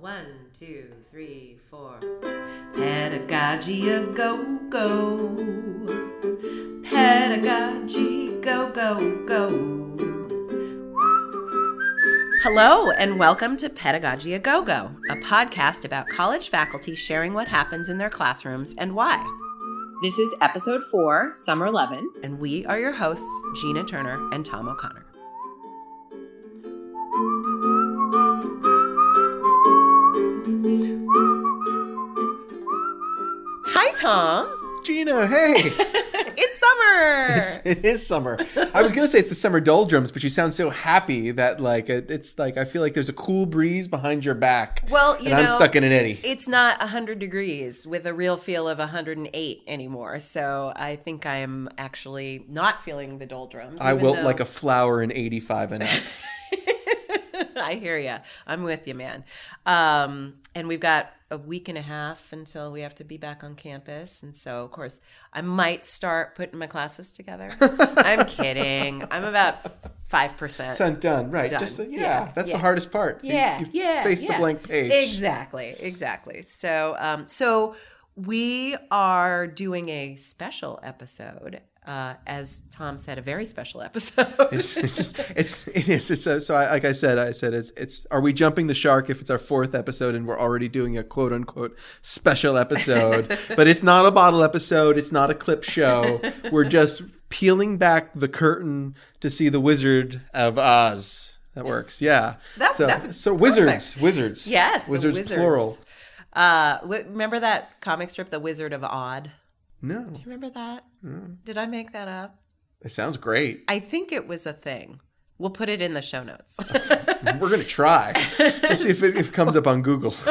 one, two, three, four. Pedagogy a go go. Pedagogy go go go. Hello, and welcome to Pedagogy a Go Go, a podcast about college faculty sharing what happens in their classrooms and why. This is episode four, summer 11, and we are your hosts, Gina Turner and Tom O'Connor. Tom. Gina, hey. it's summer. it is summer. I was gonna say it's the summer doldrums, but you sound so happy that like it, it's like I feel like there's a cool breeze behind your back. Well, you and know, I'm stuck in an eddy. It's not 100 degrees with a real feel of 108 anymore. So I think I am actually not feeling the doldrums. I wilt though- like a flower in 85 and up. I hear you. I'm with you, man. Um, and we've got a week and a half until we have to be back on campus. And so, of course, I might start putting my classes together. I'm kidding. I'm about 5%. It's undone, right? Done. Just the, yeah, Yeah, that's yeah. the hardest part. You- yeah, you yeah, Face yeah. the blank page. Exactly, exactly. So, um, so we are doing a special episode, uh, as Tom said, a very special episode. It's, it's just it's it is. It's so, so I, like I said I said it's it's are we jumping the shark if it's our fourth episode and we're already doing a quote unquote special episode? But it's not a bottle episode. It's not a clip show. We're just peeling back the curtain to see the Wizard of Oz. That works. Yeah. That- so that's so wizards wizards. Yes, wizards, wizards. plural. Uh, w- remember that comic strip, The Wizard of Odd? No Do you remember that? Hmm. Did I make that up? it sounds great I think it was a thing. We'll put it in the show notes. we're gonna try let's see if it, if it comes up on Google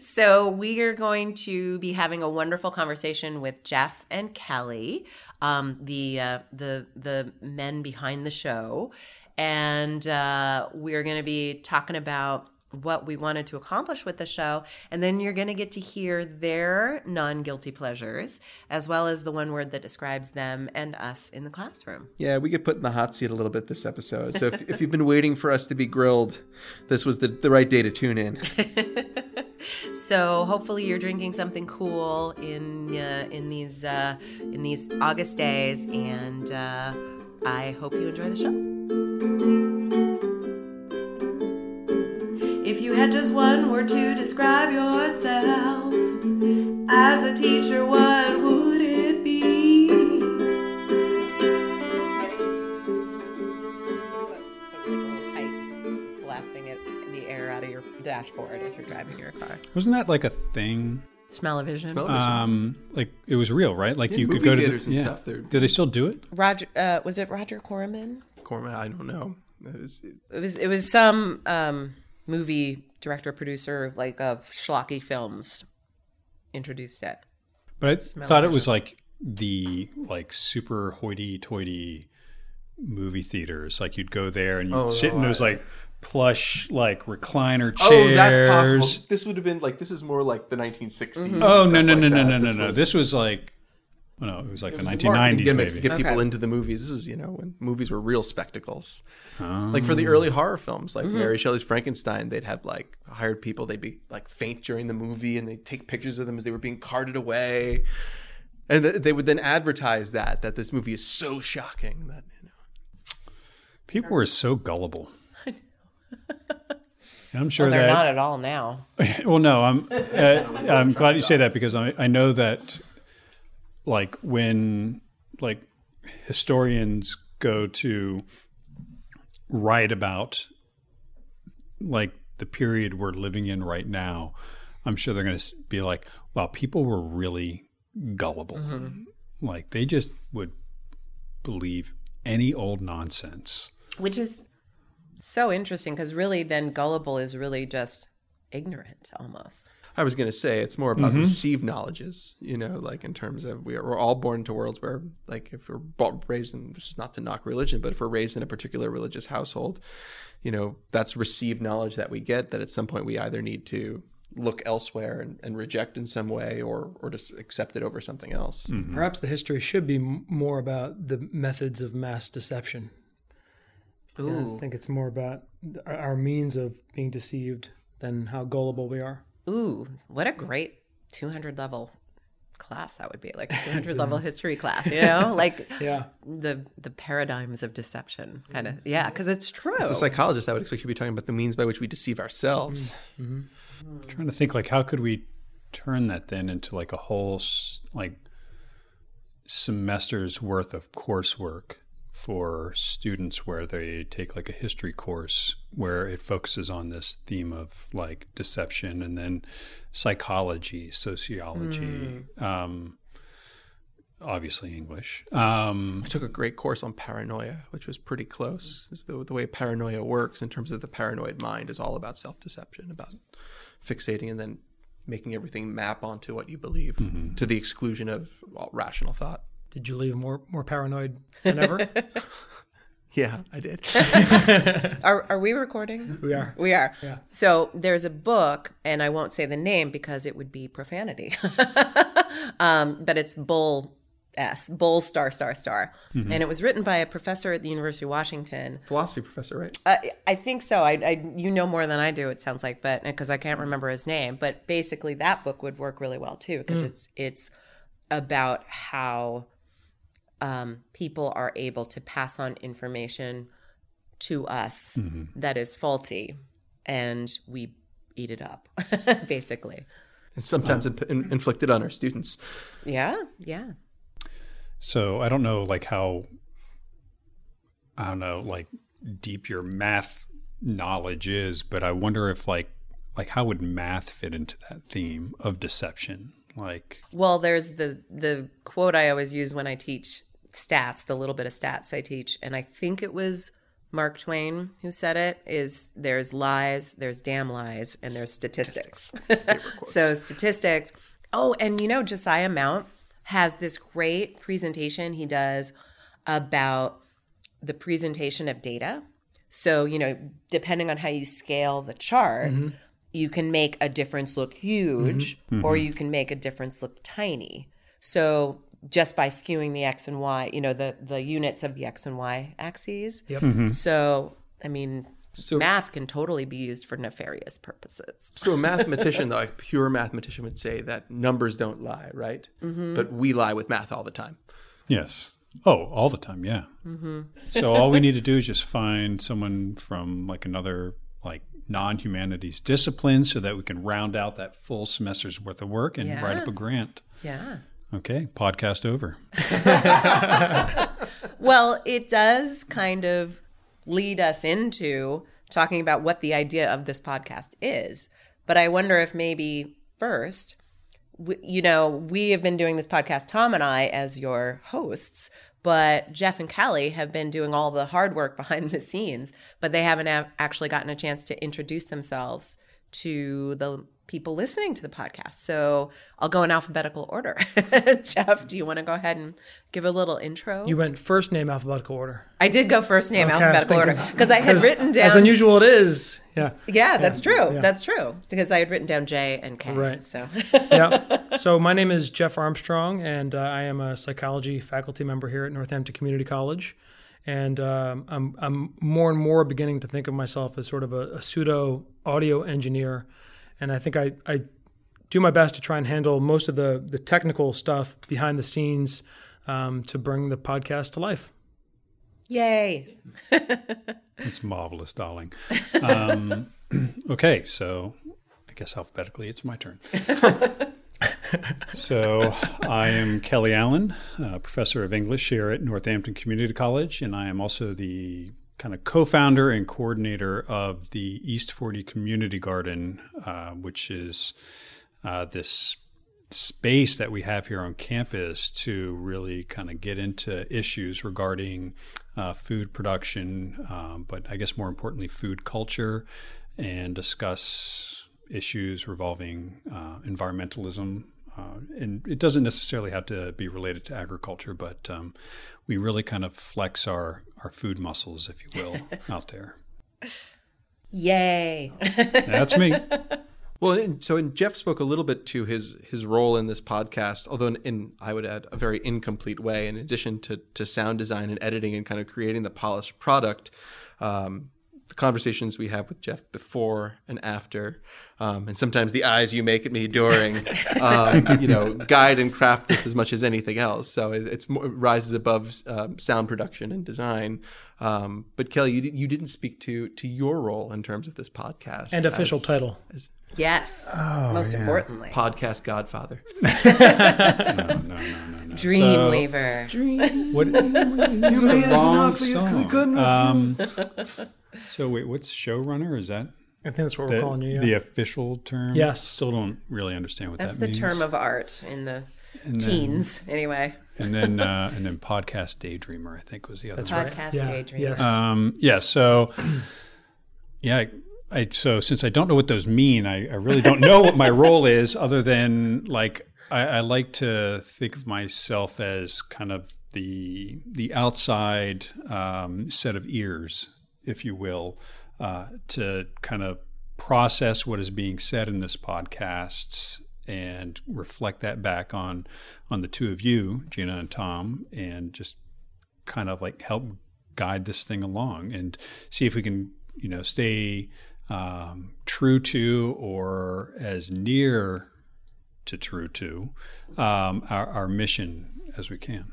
So we are going to be having a wonderful conversation with Jeff and Kelly, um, the uh, the the men behind the show, and uh, we're going to be talking about what we wanted to accomplish with the show, and then you're going to get to hear their non-guilty pleasures as well as the one word that describes them and us in the classroom. Yeah, we get put in the hot seat a little bit this episode. So if, if you've been waiting for us to be grilled, this was the, the right day to tune in. So hopefully you're drinking something cool in uh, in these uh, in these August days, and uh, I hope you enjoy the show. One word to describe yourself as a teacher, what would it be? Blasting it the air out of your dashboard as you're driving your car. Wasn't that like a thing? Smell-o-vision. Smell- Um, like it was real, right? Like Yeah, you could go to the, and yeah. stuff, they're- Do they still do it? Roger, uh, was it Roger Corman? Corman, I don't know. It was- It was it was some um, movie director producer like of schlocky films introduced it. But I Smell thought it. it was like the like super hoity-toity movie theaters. Like you'd go there and you'd Oh, sit in those I- like plush like recliner oh, chairs. that's possible. This would have been like, this is more like the 1960s. Mm-hmm. Oh stuff no no like no no that. no no no! This was like, oh, no, it was like it the was nineteen marketing nineties gimmicks to maybe. get people into the movies. This is, you know, when movies were real spectacles. Oh. Like for the early horror films, like Mm-hmm. Mary Shelley's Frankenstein, they'd have like hired people. They'd be like faint during the movie, and they'd take pictures of them as they were being carted away, and th- they would then advertise that that this movie is so shocking that you know. People were so gullible. I'm sure Well, they're that not at all now. well, no, I'm uh, I'm glad you say that because I I know that like when like historians go to write about like the period we're living in right now, I'm sure they're going to be like, "Wow, people were really gullible. Mm-hmm. Like they just would believe any old nonsense." Which is so interesting because really then gullible is really just ignorant almost. I was going to say it's more about mm-hmm. received knowledges, you know, like in terms of we are, we're all born into worlds where, like, if we're raised in this is not to knock religion, but if we're raised in a particular religious household, you know, that's received knowledge that we get that at some point we either need to look elsewhere and, and reject in some way or or just accept it over something else. Mm-hmm. Perhaps the history should be m- more about the methods of mass deception. Yeah, I think it's more about th- our- our means of being deceived than how gullible we are. Ooh, what a great 200 level class that would be like 200 level history class you know? Like Yeah. the the paradigms of deception kind of yeah because it's true. As a psychologist, I would expect you to be talking about the means by which we deceive ourselves. Mm, mm-hmm. trying to think like how could we turn that then into like a whole like semester's worth of coursework for students where they take like a history course where it focuses on this theme of like deception and then psychology sociology um obviously english um I took a great course on paranoia, which was pretty close. Is the, the way paranoia works in terms of the paranoid mind is all about self deception, about fixating and then making everything map onto what you believe to the exclusion of rational thought. Did you leave more more paranoid than ever? Yeah, I did. are, are we recording we are. we are Yeah. so there's a book and i won't say the name because it would be profanity um but it's bull s bull star star star and it was written by a professor at the university of washington Philosophy professor, right? Uh, I think so. I, I, you know more than I do. It sounds like, but because I can't remember his name. But basically, that book would work really well too because it's it's about how um, people are able to pass on information to us that is faulty, and we eat it up, basically. And sometimes in, in, inflicted on our students. Yeah, yeah. So I don't know like how I don't know like deep your math knowledge is, but I wonder if like like how would math fit into that theme of deception? Like Well, there's the the quote I always use when I teach stats, the little bit of stats I teach, and I think it was Mark Twain who said it is there's lies, there's damn lies, and there's statistics. so statistics. Oh, and you know Josiah Mount has this great presentation he does about the presentation of data. So, you know, depending on how you scale the chart, you can make a difference look huge or you can make a difference look tiny. So, just by skewing the x and y, you know, the the units of the x and y axes. Yep. Mm-hmm. So, I mean, So- math can totally be used for nefarious purposes. So a mathematician, though, a pure mathematician would say that numbers don't lie, right? Mm-hmm. But we lie with math all the time. yes. Oh, all the time, yeah. Mm-hmm. So all we need to do is just find someone from like another like non-humanities discipline so that we can round out that full semester's worth of work and write up a grant. Yeah. Okay, podcast over. Well, it does kind of lead us into talking about what the idea of this podcast is. But I wonder if maybe first, w- you know, we have been doing this podcast, Tom and I, as your hosts, but Jeff and Kelly have been doing all the hard work behind the scenes, but they haven't a- actually gotten a chance to introduce themselves to the people listening to the podcast. So I'll go in alphabetical order. Jeff, do you want to go ahead and give a little intro? You went first name alphabetical order. I did go first name Okay, alphabetical order because I had written down. As unusual it is. Yeah. yeah, that's true. yeah. That's true because I had written down J and K. Right. So yeah. So my name is Jeff Armstrong, and uh, I am a psychology faculty member here at Northampton Community College. And um, I'm I'm more and more beginning to think of myself as sort of a, a pseudo audio engineer, and I think I I do my best to try and handle most of the the technical stuff behind the scenes um, to bring the podcast to life. yay. It's marvelous, darling. Um, okay, so I guess alphabetically it's my turn. so I am Kelly Allen, uh, professor of English here at Northampton Community College, and I am also the kind of co-founder and coordinator of the East 40 Community Garden, uh, which is uh, this space that we have here on campus to really kind of get into issues regarding uh, food production, um, but I guess more importantly, food culture, and discuss issues revolving uh, environmentalism. Uh, and it doesn't necessarily have to be related to agriculture, but um, we really kind of flex our, our food muscles, if you will, out there. Yay. That's me. Well, and so and Jeff spoke a little bit to his his role in this podcast, although in, in I would add a very incomplete way. In addition to to sound design and editing and kind of creating the polished product, um, the conversations we have with Jeff before and after, um, and sometimes the eyes you make at me during, um, you know, guide and craft this as much as anything else. So it, it's more, it rises above um, sound production and design. Um, but Kelly, you, you didn't speak to to your role in terms of this podcast And official as- title. as Yes. Most importantly. podcast Godfather. No, no, no, no, no. Dreamweaver. What? you made us wrong an offer you couldn't Um, so wait, what's showrunner? Is that I think that's what we're calling you. Yeah. the official term? Yes. Still don't really understand what That's that the means. term of art in the And then- teens, anyway. and then uh, and then podcast daydreamer, I think was the other. That's one. right. Podcast Yeah. daydream. Yes. Um, yeah. So, yeah. I, I so since I don't know what those mean, I, I really don't know what my role is, other than like I, I like to think of myself as kind of the the outside um, set of ears, if you will, uh, to kind of process what is being said in this podcast and reflect that back on on the two of you, Gina and Tom, and just kind of like help guide this thing along and see if we can you know stay um, true to or as near to true to um, our, our mission as we can.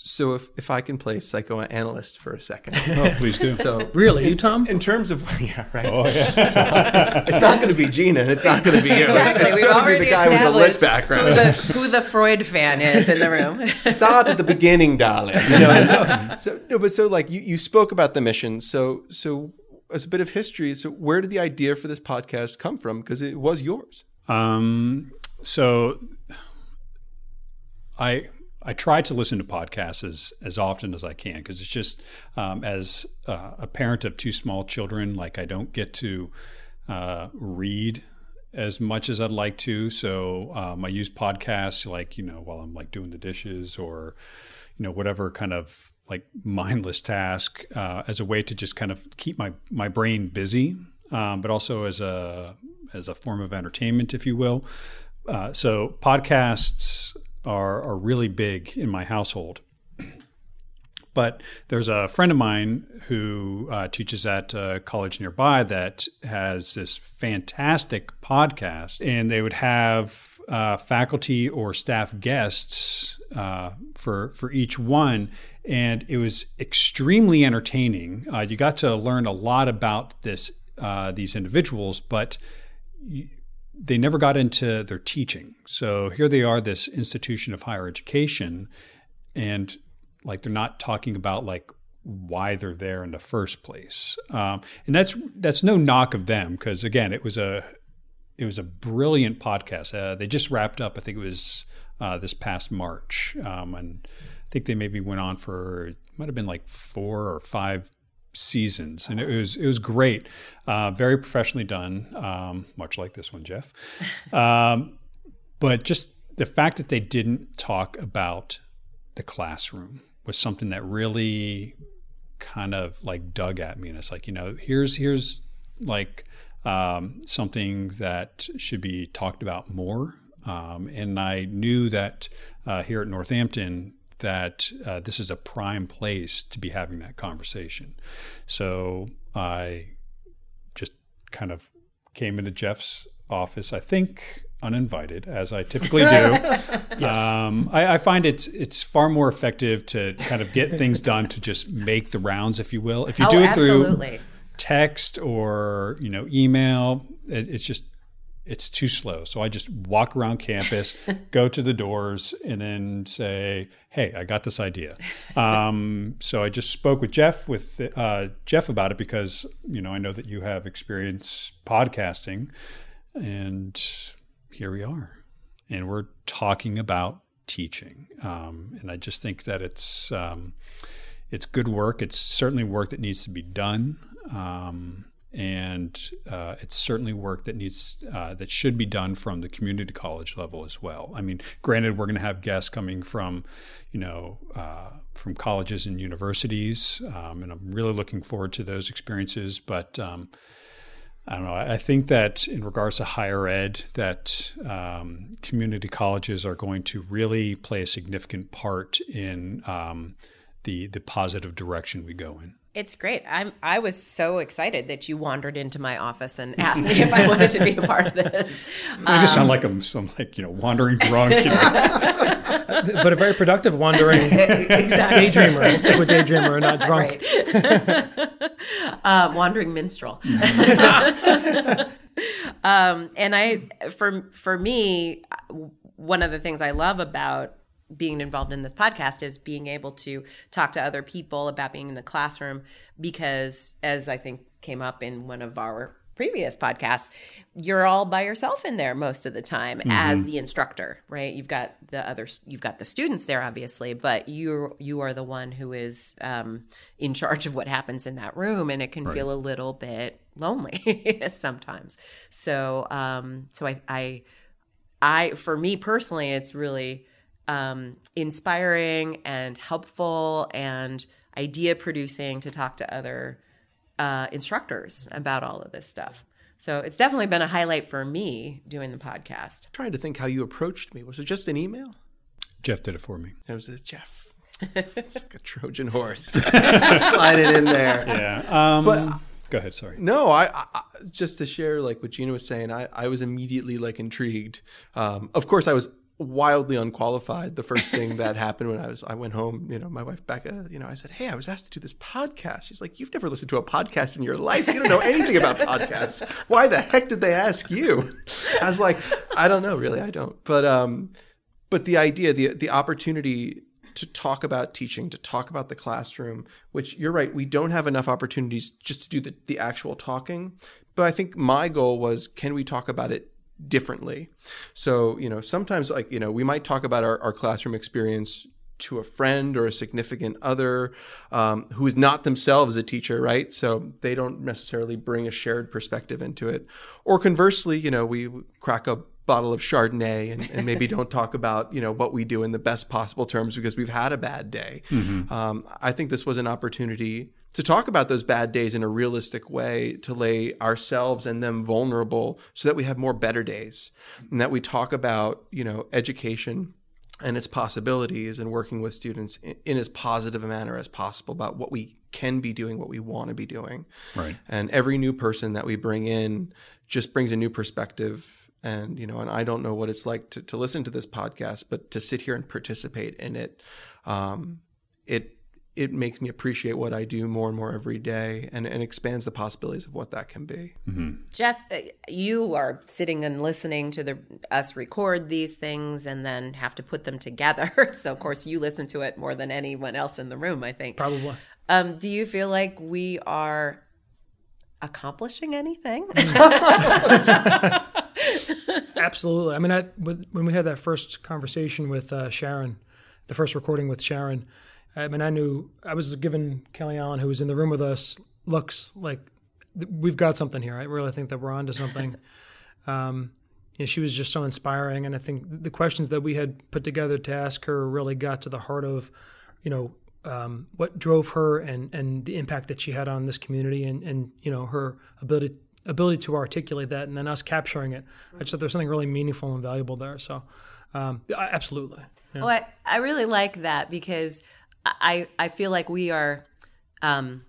So if, if I can play psychoanalyst for a second. Oh, please do. So really, you, Tom? in terms of yeah, right. oh yeah. It's not going to be Gina, and it's not going to be you. Exactly. It's, it's We've going to be already the guy with the lit established background. the, who the Freud fan is in the room. Start at the beginning, darling. You know. no, so no, but so like you, you spoke about the mission. So so as a bit of history, so where did the idea for this podcast come from? Because it was yours. Um, so I I try to listen to podcasts as as often as I can because it's just um, as uh, a parent of two small children, like I don't get to uh, read as much as I'd like to. So um, I use podcasts like you know while I'm like doing the dishes or you know whatever kind of like mindless task uh, as a way to just kind of keep my my brain busy, um, but also as a as a form of entertainment, if you will. Uh, so podcasts are are really big in my household. But there's a friend of mine who uh, teaches at a college nearby that has this fantastic podcast, and they would have uh, faculty or staff guests uh, for for each one, and it was extremely entertaining. Uh, you got to learn a lot about this uh, these individuals, but they never got into their teaching. So here they are, this institution of higher education, and like they're not talking about like why they're there in the first place. Um, and that's that's no knock of them because again, it was a it was a brilliant podcast. Uh, they just wrapped up. I think it was uh, this past March, um, and I think they maybe went on for might have been like four or five seasons, and it was it was great, uh, very professionally done, um, much like this one, Jeff. Um, but just the fact that they didn't talk about the classroom was something that really kind of like dug at me, and it's like you know here's here's like um, something that should be talked about more. Um, and I knew that uh, here at Northampton, that uh, this is a prime place to be having that conversation. So I just kind of came into Jeff's office, I think uninvited, as I typically do. um, I, I find it's it's far more effective to kind of get things done to just make the rounds, if you will. If you oh, do it through text or you know email, it, it's just it's too slow. So I just walk around campus, go to the doors, and then say, "Hey, I got this idea." Um, so I just spoke with Jeff with uh, Jeff about it because you know I know that you have experience podcasting, and here we are, and we're talking about teaching. Um, and I just think that it's um, it's good work. It's certainly work that needs to be done. Um, and uh, it's certainly work that needs uh, that should be done from the community college level as well. I mean, granted, we're going to have guests coming from, you know, uh, from colleges and universities, um, and I'm really looking forward to those experiences. But um, I don't know. I think that in regards to higher ed, that um, community colleges are going to really play a significant part in um, the the positive direction we go in. It's great. I'm. I was so excited that you wandered into my office and asked me if I wanted to be a part of this. I just sound like I'm some like you know wandering drunk. You know? but a very productive wandering exactly. daydreamer. We'll stick with daydreamer and not drunk. Right. uh, wandering minstrel. um, and I, for for me, one of the things I love about being involved in this podcast is being able to talk to other people about being in the classroom because as I think came up in one of our previous podcasts, you're all by yourself in there most of the time mm-hmm. as the instructor, right? You've got the other, you've got the students there, obviously, but you you are the one who is um, in charge of what happens in that room, and it can right. feel a little bit lonely sometimes. So, um, so I, I, I, for me personally, it's really um, inspiring and helpful and idea producing to talk to other uh, instructors about all of this stuff. So it's definitely been a highlight for me doing the podcast. I'm trying to think how you approached me. Was it just an email? Jeff did it for me. It was a Jeff. it's like a Trojan horse. Slide it in there. Yeah. Um, but go ahead. Sorry. No, I, I, just to share like what Gina was saying. I, I was immediately like intrigued. Um, of course, I was wildly unqualified. The first thing that happened when I was I went home, you know, my wife Becca, you know, I said, "Hey, I was asked to do this podcast." She's like, "You've never listened to a podcast in your life. You don't know anything about podcasts. Why the heck did they ask you?" I was like, "I don't know, really. I don't." But um but the idea, the the opportunity to talk about teaching, to talk about the classroom, which you're right, we don't have enough opportunities just to do the, the actual talking. But I think my goal was can we talk about it differently. So, you know, sometimes like, you know, we might talk about our, our classroom experience to a friend or a significant other um, who is not themselves a teacher, right? So they don't necessarily bring a shared perspective into it. Or conversely, you know, we crack a bottle of Chardonnay and, and maybe don't talk about, you know, what we do in the best possible terms because we've had a bad day. Mm-hmm. Um, I think this was an opportunity to talk about those bad days in a realistic way, to lay ourselves and them vulnerable so that we have more better days and that we talk about, you know, education and its possibilities and working with students in, in, as positive a manner as possible about what we can be doing, what we want to be doing. Right. And every new person that we bring in just brings a new perspective. And, you know, and I don't know what it's like to, to listen to this podcast, but to sit here and participate in it, um, it it makes me appreciate what I do more and more every day and, and expands the possibilities of what that can be. Mm-hmm. Jeff, uh, you are sitting and listening to the us record these things and then have to put them together. so of course you listen to it more than anyone else in the room, I think. Probably. Um, do you feel like we are accomplishing anything? Absolutely. I mean, I, when we had that first conversation with uh, Sharon, the first recording with Sharon, I mean, I knew I was given Kelly Allen, who was in the room with us, looks like we've got something here. I really think that we're onto something. um, you know, she was just so inspiring, and I think the questions that we had put together to ask her really got to the heart of, you know, um, what drove her and and the impact that she had on this community, and and you know her ability ability to articulate that, and then us capturing it. I just thought there's something really meaningful and valuable there. So, um, absolutely. Yeah. Well, I, I really like that because I I feel like we are um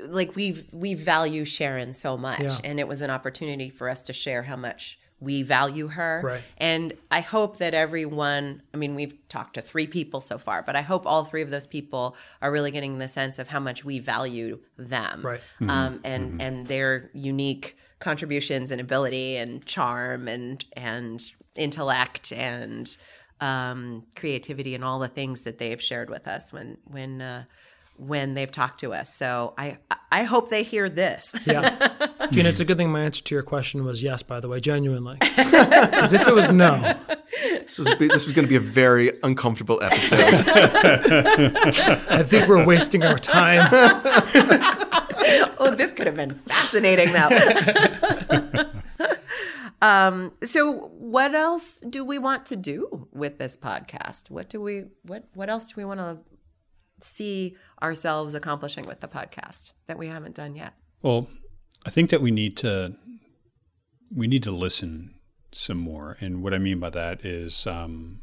like we we value Sharon so much yeah. and it was an opportunity for us to share how much we value her. Right. And I hope that everyone, I mean, we've talked to three people so far, but I hope all three of those people are really getting the sense of how much we value them. Right. Mm-hmm. Um, and, mm-hmm. and their unique contributions and ability and charm and, and intellect and, um, creativity and all the things that they've shared with us when when uh, when they've talked to us. So I I hope they hear this. yeah, Gina, it's a good thing my answer to your question was yes. By the way, genuinely, because if it was no, this was this was going to be a very uncomfortable episode. I think we're wasting our time. oh, this could have been fascinating, though. Um, so what else do we want to do with this podcast? What do we what what else do we want to see ourselves accomplishing with the podcast that we haven't done yet? Well, I think that we need to we need to listen some more, and what I mean by that is, um,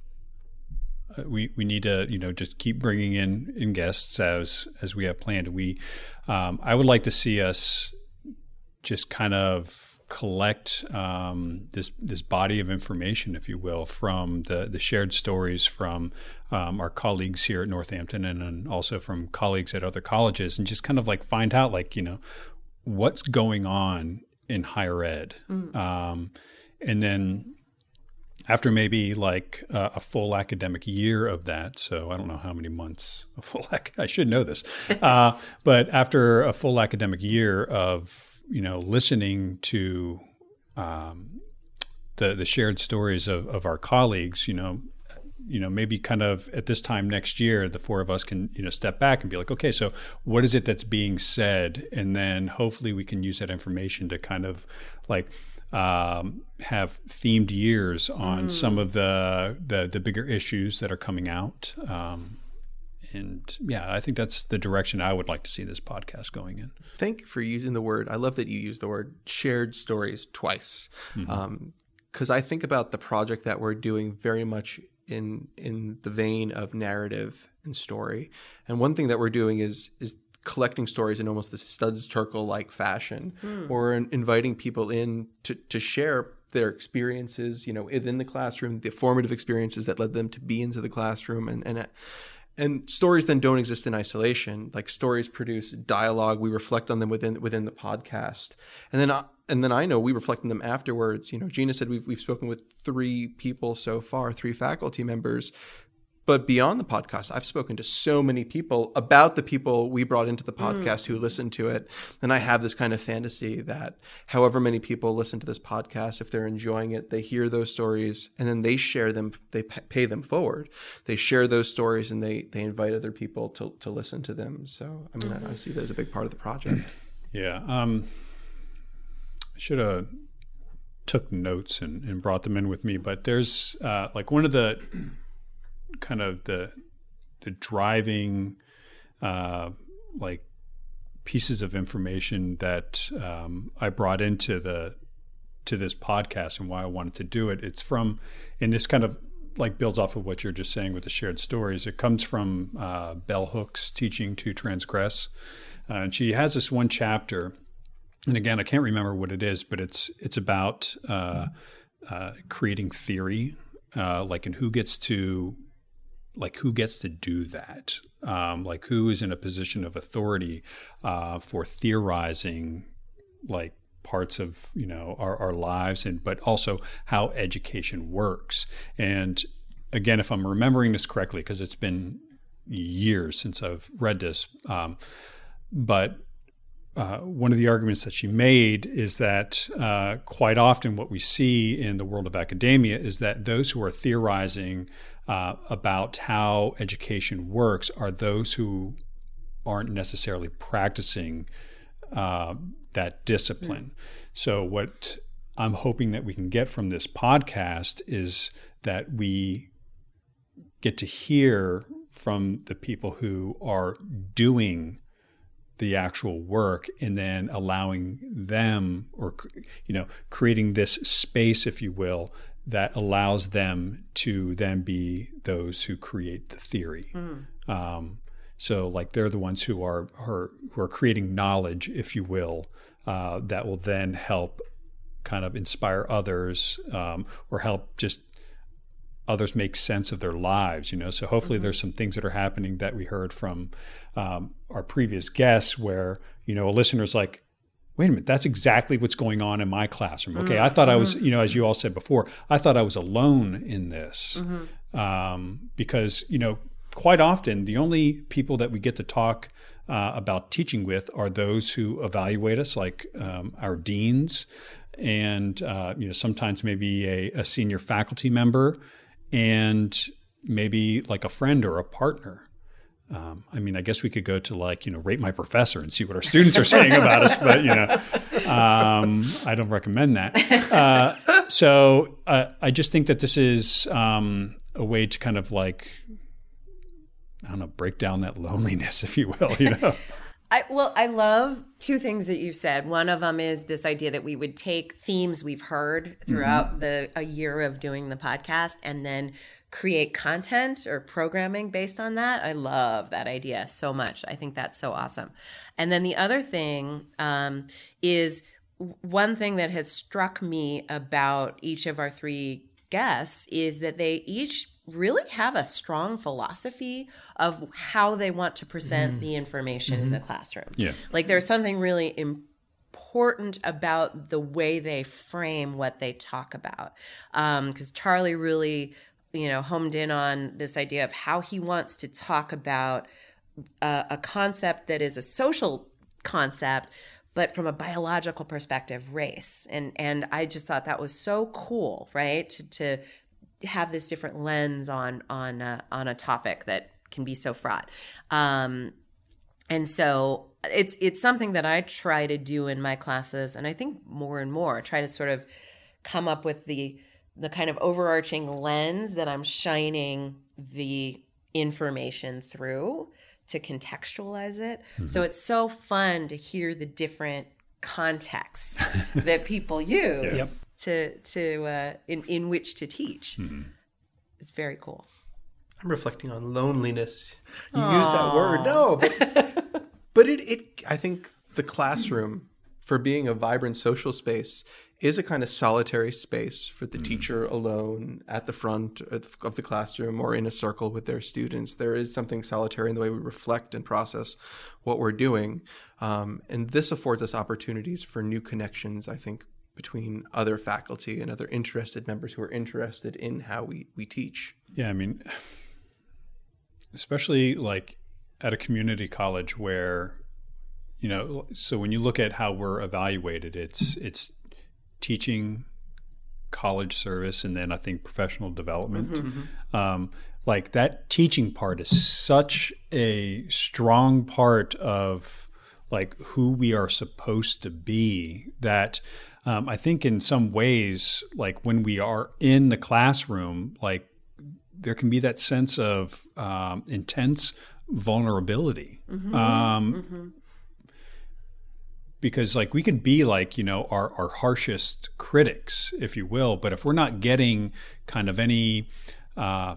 we we need to you know just keep bringing in in guests as as we have planned. We um, I would like to see us just kind of collect um, this this body of information, if you will, from the the shared stories from um, our colleagues here at Northampton and, and also from colleagues at other colleges, and just kind of like find out like you know what's going on in higher ed, mm. um, and then after maybe like uh, a full academic year of that. So I don't know how many months a full. Ac- I should know this, uh, but after a full academic year of you know, listening to um, the the shared stories of, of our colleagues, you know, you know, maybe kind of at this time next year, the four of us can, you know, step back and be like, okay, so what is it that's being said? And then hopefully we can use that information to kind of like um, have themed years on mm. some of the, the, the bigger issues that are coming out. Um, and yeah, I think that's the direction I would like to see this podcast going in. Thank you for using the word. I love that you use the word shared stories twice, because mm-hmm. um, I think about the project that we're doing very much in in the vein of narrative and story. And one thing that we're doing is is collecting stories in almost the Studs Terkel like fashion, mm. or in, inviting people in to to share their experiences, you know, within the classroom, the formative experiences that led them to be into the classroom, and and and stories then don't exist in isolation. Like stories produce dialogue. We reflect on them within within the podcast. And then I, and then I know we reflect on them afterwards. You know Gina said we've we've spoken with three people so far three faculty members but beyond the podcast, I've spoken to so many people about the people we brought into the podcast mm. who listened to it. And I have this kind of fantasy that however many people listen to this podcast, if they're enjoying it, they hear those stories and then they share them, they pay them forward. They share those stories and they, they invite other people to, to listen to them. So, I mean. I, I, see that as a big part of the project. Yeah. Um, I should have took notes and, and brought them in with me, but there's uh, like one of the kind of the the driving uh, like pieces of information that um, I brought into the to this podcast and why I wanted to do it. It's from and this kind of like builds off of what you're just saying with the shared stories. It comes from uh, Bell Hooks' teaching to transgress, uh, and she has this one chapter. And again, I can't remember what it is, but it's it's about uh, uh creating theory, uh, like and who gets to like who gets to do that? Um, like who is in a position of authority uh, for theorizing like parts of you know our, our lives and but also how education works? And again if i'm remembering this correctly because it's been years since i've read this um, but uh, one of the arguments that she made is that uh, quite often what we see in the world of academia is that those who are theorizing uh, about how education works are those who aren't necessarily practicing uh, that discipline. Mm. So, what I'm hoping that we can get from this podcast is that we get to hear from the people who are doing the actual work and then allowing them or you know creating this space if you will that allows them to then be those who create the theory mm. um, so like they're the ones who are, are who are creating knowledge if you will uh, that will then help kind of inspire others um, or help just others make sense of their lives you know so hopefully mm-hmm. there's some things that are happening that we heard from um, our previous guests where you know a listener's like wait a minute that's exactly what's going on in my classroom okay mm-hmm. i thought i was mm-hmm. you know as you all said before i thought i was alone in this mm-hmm. um, because you know quite often the only people that we get to talk uh, about teaching with are those who evaluate us like um, our deans and uh, you know sometimes maybe a, a senior faculty member and maybe like a friend or a partner. Um, I mean, I guess we could go to like, you know, rate my professor and see what our students are saying about us, but, you know, um, I don't recommend that. Uh, so uh, I just think that this is um, a way to kind of like, I don't know, break down that loneliness, if you will, you know. I well, I love two things that you've said. One of them is this idea that we would take themes we've heard throughout the a year of doing the podcast and then create content or programming based on that. I love that idea so much. I think that's so awesome. And then the other thing um, is one thing that has struck me about each of our three guests is that they each really have a strong philosophy of how they want to present mm-hmm. the information in the mm-hmm. classroom. Yeah. Like there's something really important about the way they frame what they talk about. Um, because Charlie really, you know, homed in on this idea of how he wants to talk about a, a concept that is a social concept but from a biological perspective race and and i just thought that was so cool right to, to have this different lens on on uh, on a topic that can be so fraught um and so it's it's something that i try to do in my classes and i think more and more try to sort of come up with the the kind of overarching lens that i'm shining the information through to contextualize it. Mm-hmm. So it's so fun to hear the different contexts that people use Yep. To to uh, in in which to teach. Mm-hmm. It's very cool. I'm reflecting on loneliness. You use that word. No, but, but it, it I think the classroom for being a vibrant social space is a kind of solitary space for the teacher alone at the front of of the classroom or in a circle with their students. There is something solitary in the way we reflect and process what we're doing. Um, and this affords us opportunities for new connections, I think, between other faculty and other interested members who are interested in how we, we teach. Yeah, I mean, especially like at a community college where, you know, so when you look at how we're evaluated, it's it's teaching, college service, and then I think professional development. Um, like that teaching part is such a strong part of like who we are supposed to be that um, I think in some ways, like when we are in the classroom, like there can be that sense of um, intense vulnerability. Um, Because like we could be like you know our, our harshest critics, if you will, but if we're not getting kind of any, uh,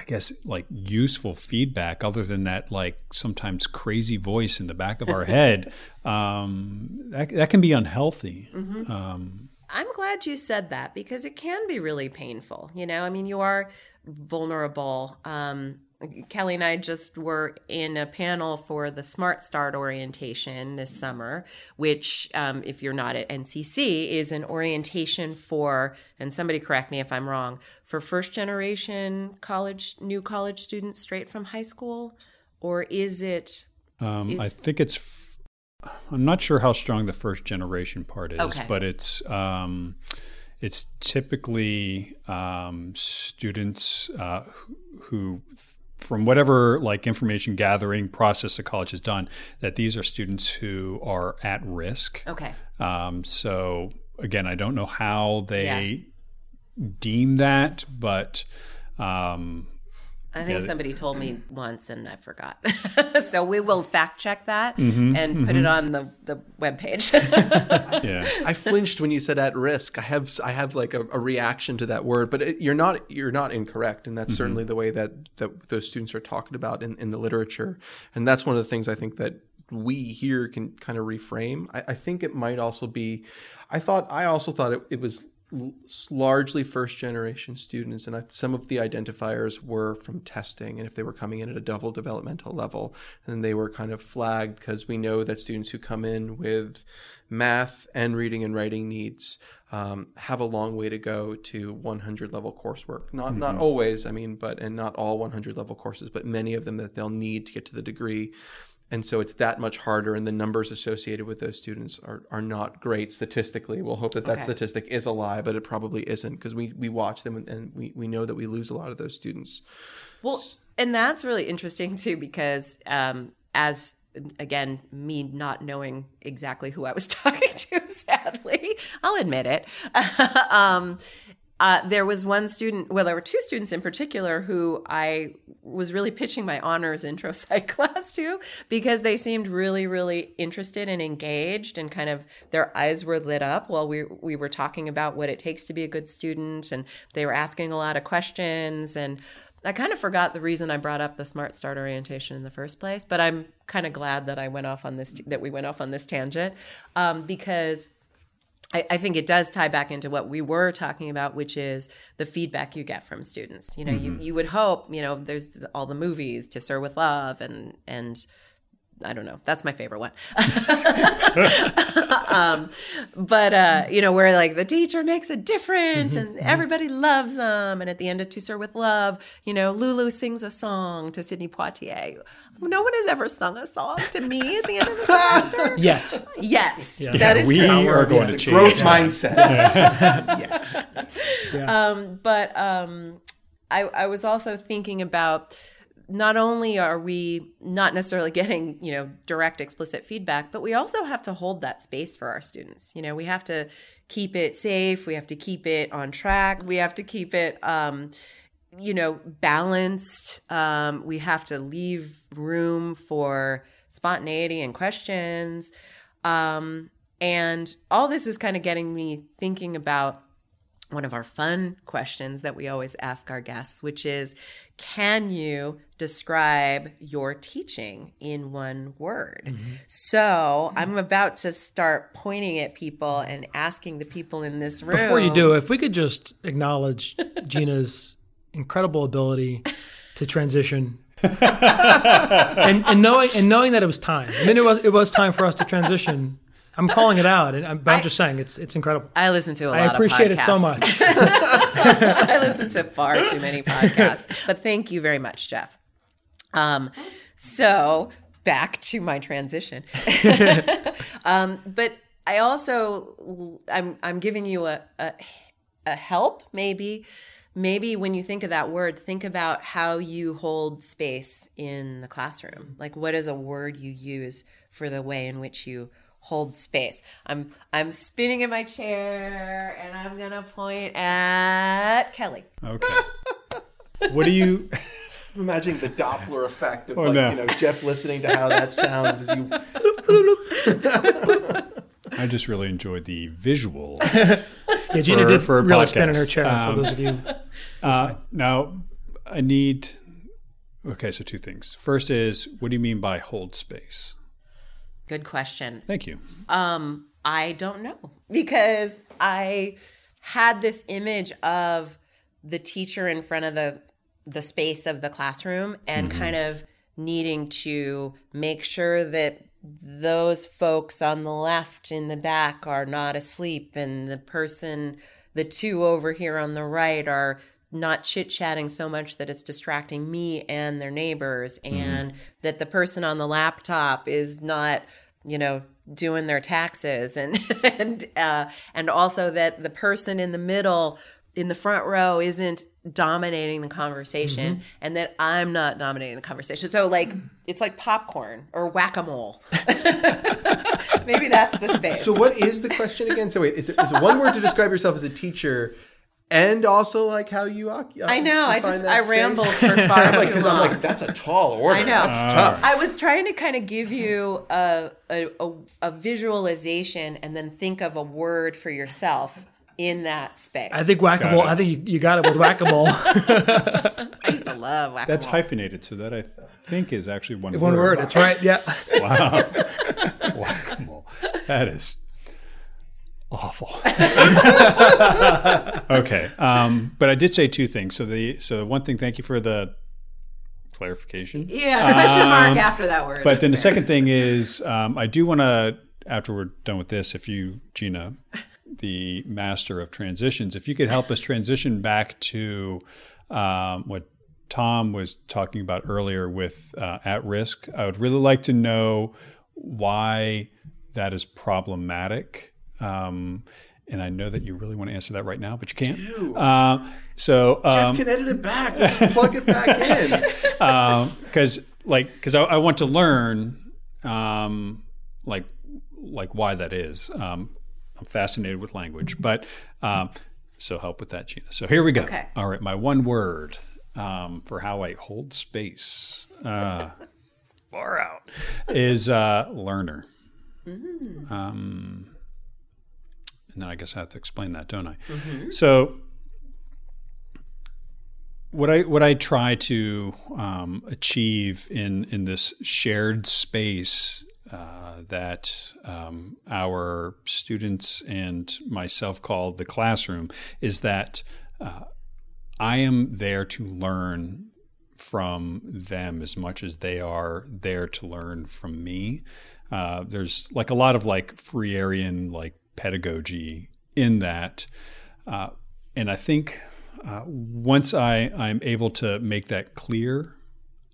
I guess like useful feedback other than that like sometimes crazy voice in the back of our head, um, that that can be unhealthy. Um, I'm glad you said that because it can be really painful. You know, I mean, you are vulnerable. Um, Kelly and I just were in a panel for the Smart Start orientation this summer, which, um, if you're not at NCC, is an orientation for, and somebody correct me if I'm wrong, for first generation college, new college students straight from high school? Or is it? Um, I think it's. f- I'm not sure how strong the first generation part is, Okay. but it's um, it's typically um, students uh, who, who, from whatever like information gathering process the college has done, that these are students who are at risk. Okay. Um, so again, I don't know how they deem that, but um, I think Yeah. somebody told me mm-hmm. once and I forgot. so we will fact check that Mm-hmm, and put it mm-hmm. on the, the webpage. yeah. I flinched when you said at risk. I have I have like a, a reaction to that word, but it, you're not you're not incorrect, and that's mm-hmm. certainly the way that that those students are talked about in, in the literature, and that's one of the things I think that we here can kind of reframe. I, I think it might also be. I thought I also thought it, it was l- largely first generation students, and I, some of the identifiers were from testing, and if they were coming in at a double developmental level, then they were kind of flagged because we know that students who come in with math and reading and writing needs um, have a long way to go to 100 level coursework. Not not always, I mean, but and not all 100 level courses, but many of them that they'll need to get to the degree. And so it's that much harder, and the numbers associated with those students are, are not great statistically. We'll hope that that Okay. statistic is a lie, but it probably isn't because we, we watch them and, we, we know that we lose a lot of those students. well, and that's really interesting too, because um, as again, me not knowing exactly who I was talking to, sadly, I'll admit it. um, uh, there was one student, well, there were two students in particular who I was really pitching my honors intro psych class to because they seemed really, really interested and engaged, and kind of their eyes were lit up while we we were talking about what it takes to be a good student, and they were asking a lot of questions and. I kind of forgot the reason I brought up the Smart Start orientation in the first place, but I'm kind of glad that I went off on this that we went off on this tangent um, because I, I, think it does tie back into what we were talking about, which is the feedback you get from students. You know, mm-hmm. you, you would hope, you know, there's all the movies to Sir with Love and and I don't know. That's my favorite one. um, but uh, you know, where like the teacher makes a difference mm-hmm, and mm-hmm. everybody loves them, and at the end of To Sir with Love, you know, Lulu sings a song to Sidney Poitier. No one has ever sung a song to me at the end of the semester. Yet. Yes. Yeah. That is we true. are going to change. Growth mindset. Yet. Yeah. Um, but um, I, I was also thinking about not only are we not necessarily getting you know direct explicit feedback but we also have to hold that space for our students. You know we have to keep it safe. We have to keep it on track. We have to keep it um, you know balanced. Um, we have to leave room for spontaneity and questions. Um, and all this is kind of getting me thinking about one of our fun questions that we always ask our guests, which is Can you describe your teaching in one word? Mm-hmm. So I'm about to start pointing at people and asking the people in this room. Before you do, if we could just acknowledge Gina's incredible ability to transition. and, and knowing and knowing that it was time. I mean, it was it was time for us to transition I'm calling it out, and I'm, but I'm just saying it's it's incredible. I listen to a lot. I appreciate it so much. I listen to far too many podcasts, but thank you very much, Jeff. Um, so back to my transition. um, but I also I'm I'm giving you a, a a help maybe maybe when you think of that word think about how you hold space in the classroom like what is a word you use for the way in which you hold space. I'm I'm spinning in my chair and I'm gonna point at Kelly. Okay. what do you I'm imagining the Doppler effect of oh, like, no. you know Jeff listening to how that sounds as you I just really enjoyed the visual. yeah, Gina for, did for really spin in her chair um, for those of you. Uh, now, I need. Okay, so two things. First is, what do you mean by hold space? Good question. Thank you. Um, I don't know because I had this image of the teacher in front of the the space of the classroom and mm-hmm. kind of needing to make sure that those folks on the left in the back are not asleep and the person the two over here on the right are not chit chatting so much that it's distracting me and their neighbors, mm-hmm. and that the person on the laptop is not, you know, doing their taxes, and and uh, and also that the person in the middle, in the front row, isn't dominating the conversation, mm-hmm. and that I'm not dominating the conversation. So like it's like popcorn or whack a mole. Maybe that's the space. So what is the question again? So wait, is it, is it one word to describe yourself as a teacher? And also like how you uh, I know. I just I space. rambled for far too like, long. I'm like, that's a tall order. I know. That's uh. tough. I was trying to kind of give you a, a, a, a visualization and then think of a word for yourself in that space. I think whack a mole. I think you, you got it with whack a mole. I used to love whack a mole. That's hyphenated, so that I think is actually one one word. word. That's right. Yeah. Wow. whack a mole. That is awful. okay, um, but I did say two things. So the so one thing, thank you for the clarification. Yeah, question um, mark after that word. But then fair. the second thing is, um, I do want to after we're done with this, if you Gina, the master of transitions, if you could help us transition back to um, what Tom was talking about earlier with uh, at risk, I would really like to know why that is problematic um, and I know that you really want to answer that right now, but you can't. Uh, so um, Jeff can edit it back. Let's plug it back in. Because, um, like, because I, I, want to learn, um, like, like why that is. Um, I'm fascinated with language, but um, So help with that, Gina. So here we go. Okay. All right, my one word um, for how I hold space uh, far out is uh, learner. Um, and then I guess I have to explain that, don't I? So what I what I try to um, achieve in in this shared space uh, that um, our students and myself call the classroom is that uh, I am there to learn from them as much as they are there to learn from me. Uh, there's like a lot of like Freirean like pedagogy in that, uh, and I think uh, once I I'm able to make that clear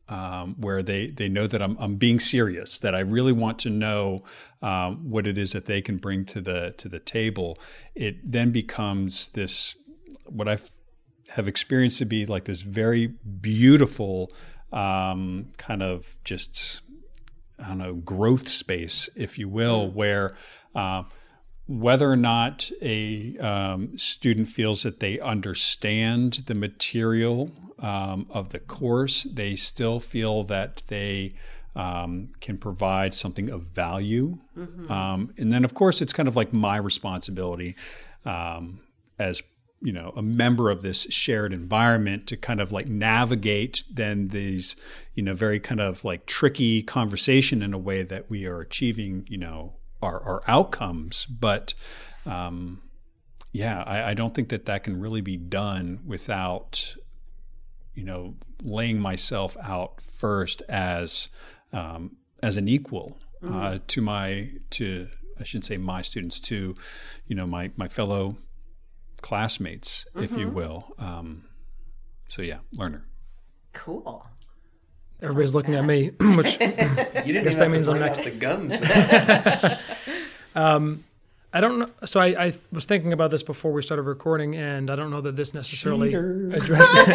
um, where they, they know that I'm, I'm being serious, that I really want to know um, what it is that they can bring to the to the table. It then becomes this what I have experienced to be like this very beautiful um, kind of just I don't know growth space, if you will, where uh, whether or not a um, student feels that they understand the material um, of the course, they still feel that they um, can provide something of value. Um, and then, of course, it's kind of like my responsibility um, as you know a member of this shared environment to kind of like navigate then these you know very kind of like tricky conversation in a way that we are achieving you know our, our outcomes but um, yeah I, I don't think that that can really be done without you know laying myself out first as um, as an equal uh, to my to I shouldn't say my students to you know my my fellow classmates if you will. Um, so yeah learner. Cool. Everybody's looking at me, which You didn't Guess that means I'm next. the guns. for that. I don't know. So I, I was thinking about this before we started recording, and I don't know that this necessarily addresses,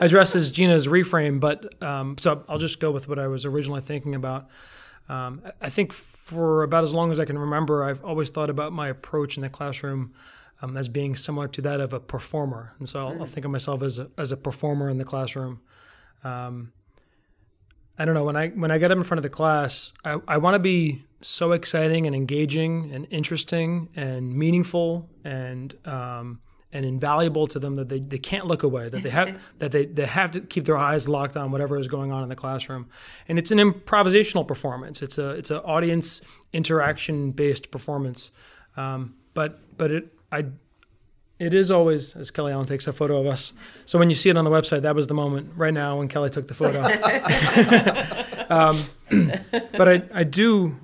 addresses Gina's reframe, but um, so I'll just go with what I was originally thinking about. Um, I- I think for about as long as I can remember, I've always thought about my approach in the classroom um, as being similar to that of a performer, and so I'll, I'll think of myself as a, as a performer in the classroom. Um, I don't know when I when I get up in front of the class, I, I want to be so exciting and engaging and interesting and meaningful and um, and invaluable to them that they, they can't look away that they have that they, they have to keep their eyes locked on whatever is going on in the classroom. And it's an improvisational performance. It's a it's an audience interaction based performance. Um, but but it I it is always as Kelly Allen takes a photo of us. So when you see it on the website, that was the moment right now when Kelly took the photo. um, but I, I do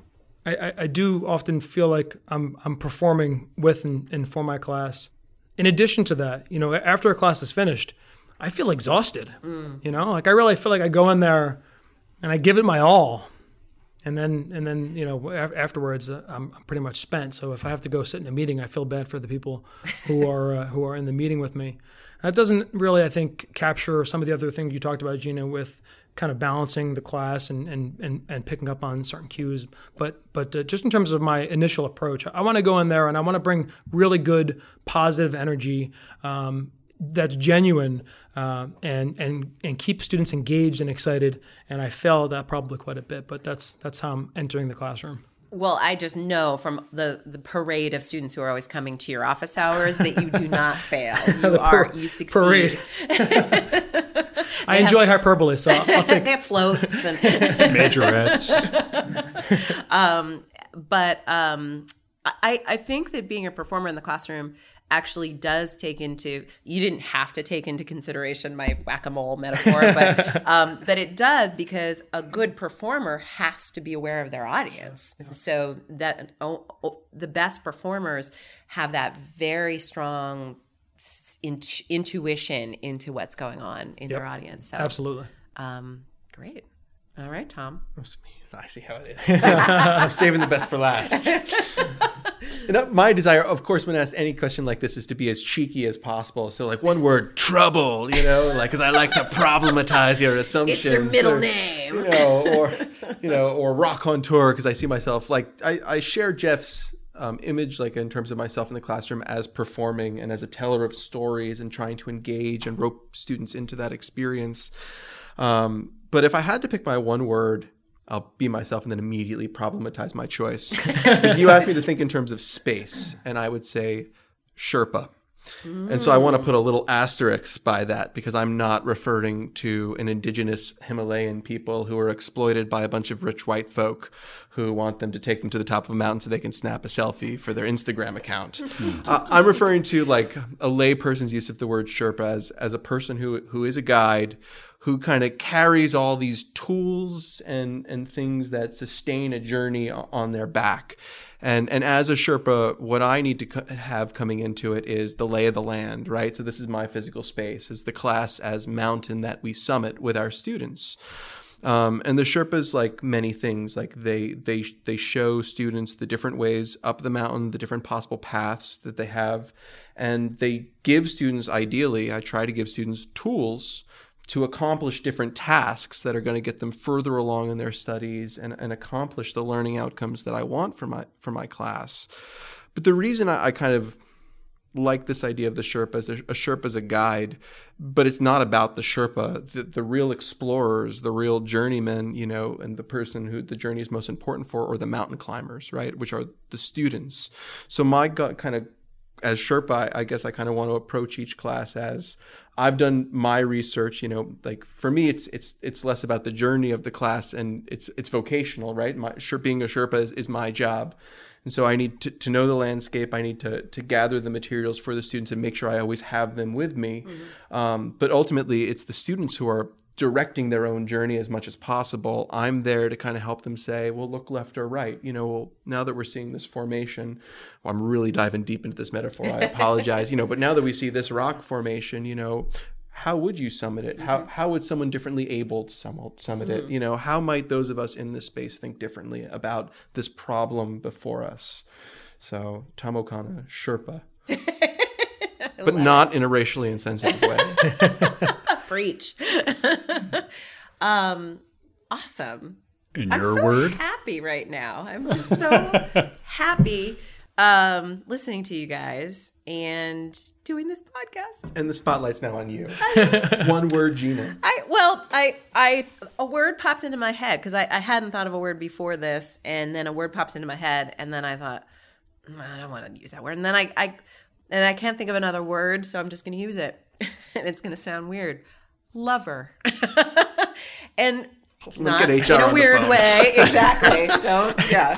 I, I- do often feel like I'm I'm performing with and, and for my class. In addition to that, you know, after a class is finished, I feel exhausted. You know, like I really feel like I go in there and I give it my all, and then and then you know af- afterwards uh, I'm, I'm pretty much spent. So if I have to go sit in a meeting, I feel bad for the people who are uh, who are in the meeting with me. That doesn't really, I think, capture some of the other things you talked about, Gina, with kind of balancing the class and and and, and picking up on certain cues. But but uh, just in terms of my initial approach, I want to go in there and I want to bring really good positive energy. Um, that's genuine uh, and and and keep students engaged and excited. And I fail at that probably quite a bit, but that's that's how I'm entering the classroom. Well, I just know from the the parade of students who are always coming to your office hours that you do not fail. You are you succeed. parade. I enjoy hyperbole, so I'll, I'll take. they have floats and majorettes but um, I, I think that being a performer in the classroom actually does take into you didn't have to take into consideration my whack-a-mole metaphor but um, but it does because a good performer has to be aware of their audience. So that oh, oh, the best performers have that very strong s- int- intuition into what's going on in their audience. So Absolutely. um, great. All right tom. I see how it is. I'm saving the best for last. And my desire, of course, when asked any question like this, is to be as cheeky as possible. So, like one word, trouble, you know, like because I like to problematize your assumptions. it's your middle or, name you know, or you know, or rock on tour because I see myself like I, I share Jeff's um, image, like in terms of myself in the classroom, as performing and as a teller of stories and trying to engage and rope students into that experience. Um, but if I had to pick my one word, I'll be myself and then immediately problematize my choice. if you ask me to think in terms of space, and I would say Sherpa. And so I want to put a little asterisk by that because I'm not referring to an indigenous Himalayan people who are exploited by a bunch of rich white folk who want them to take them to the top of a mountain so they can snap a selfie for their Instagram account. uh, I'm referring to like a layperson's use of the word Sherpa as, as a person who, who is a guide who kind of carries all these tools and, and things that sustain a journey on their back. And, and as a Sherpa, what I need to have coming into it is the lay of the land, right? So this is my physical space, is the class as mountain that we summit with our students. Um, and the Sherpas, like many things, like they they they show students the different ways up the mountain, the different possible paths that they have, and they give students. Ideally, I try to give students tools to accomplish different tasks that are going to get them further along in their studies and, and accomplish the learning outcomes that I want for my for my class. But the reason I, I kind of like this idea of the Sherpa as a, a Sherpa as a guide, but it's not about the Sherpa. The, the real explorers, the real journeymen, you know, and the person who the journey is most important for, or the mountain climbers, right, which are the students. So my gut kind of as Sherpa, I, I guess I kind of want to approach each class as I've done my research. You know, like for me, it's it's it's less about the journey of the class and it's it's vocational, right? My being a Sherpa is, is my job, and so I need to, to know the landscape. I need to to gather the materials for the students and make sure I always have them with me. Mm-hmm. Um, but ultimately, it's the students who are directing their own journey as much as possible. I'm there to kind of help them say, well, look left or right. You know, well, now that we're seeing this formation, well, I'm really diving deep into this metaphor. I apologize, you know, but now that we see this rock formation, you know, how would you summit it? How, how would someone differently able to summit, summit it? You know, how might those of us in this space think differently about this problem before us? So, Tamokana, Sherpa. but not in a racially insensitive way. Preach. um, awesome. In I'm your so word, happy right now. I'm just so happy um, listening to you guys and doing this podcast. And the spotlight's now on you. One word, Gina. I well, I I a word popped into my head because I, I hadn't thought of a word before this, and then a word popped into my head, and then I thought "Mm, I don't want to use that word, and then I I and I can't think of another word, so I'm just going to use it, and it's going to sound weird. Lover, and not in a weird way, exactly. don't yeah.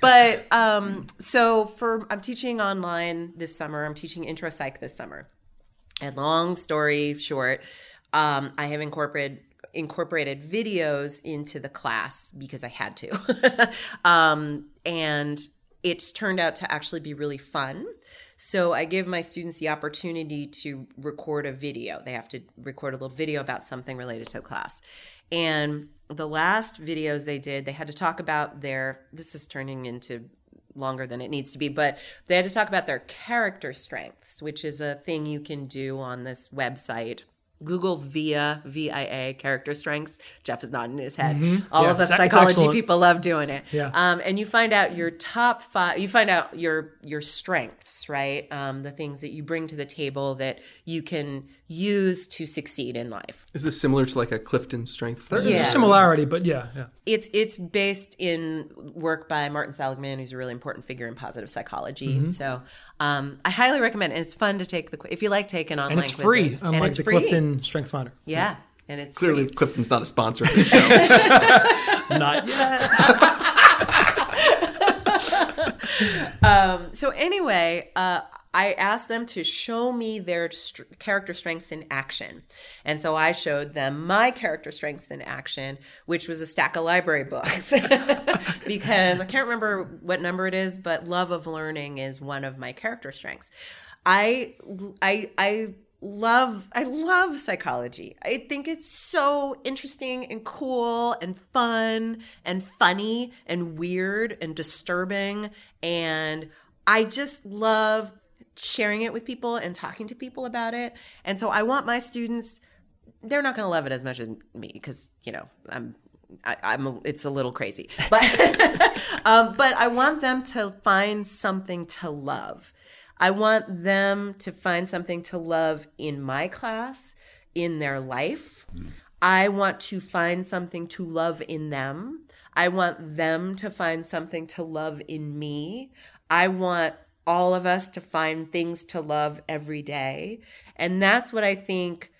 but um, so for I'm teaching online this summer. I'm teaching intro psych this summer. And long story short, um, I have incorporated incorporated videos into the class because I had to, um, and it's turned out to actually be really fun. So I give my students the opportunity to record a video. They have to record a little video about something related to class. And the last videos they did, they had to talk about their this is turning into longer than it needs to be, but they had to talk about their character strengths, which is a thing you can do on this website. Google VIA, V-I-A, character strengths. Jeff is nodding his head. All Yeah, of us it's- it's psychology people love doing it. Yeah. Um, and you find out your top five. You find out your your strengths, right? Um, the things that you bring to the table that you can use to succeed in life. Is this similar to like a Clifton strength? There's Yeah. a similarity, but yeah, yeah. It's it's based in work by Martin Seligman, who's a really important figure in positive psychology. Mm-hmm. So um, I highly recommend. it. It's fun to take the qu- if you like taking online And it's free, quizzes. unlike and it's the free. Clifton Strengths Finder. Yeah, and it's Clearly, free. Clifton's not a sponsor of the show. Not yet. So anyway, uh, I asked them to show me their st- character strengths in action, and so I showed them my character strengths in action, which was a stack of library books, because I can't remember what number it is, but love of learning is one of my character strengths. I I I love I love psychology. I think it's so interesting and cool and fun and funny and weird and disturbing and I just love sharing it with people and talking to people about it. And so I want my students they're not going to love it as much as me because, you know, I'm I, I'm a, it's a little crazy, but um, but I want them to find something to love. I want them to find something to love in my class, in their life. I want to find something to love in them. I want them to find something to love in me. I want all of us to find things to love every day. And that's what I think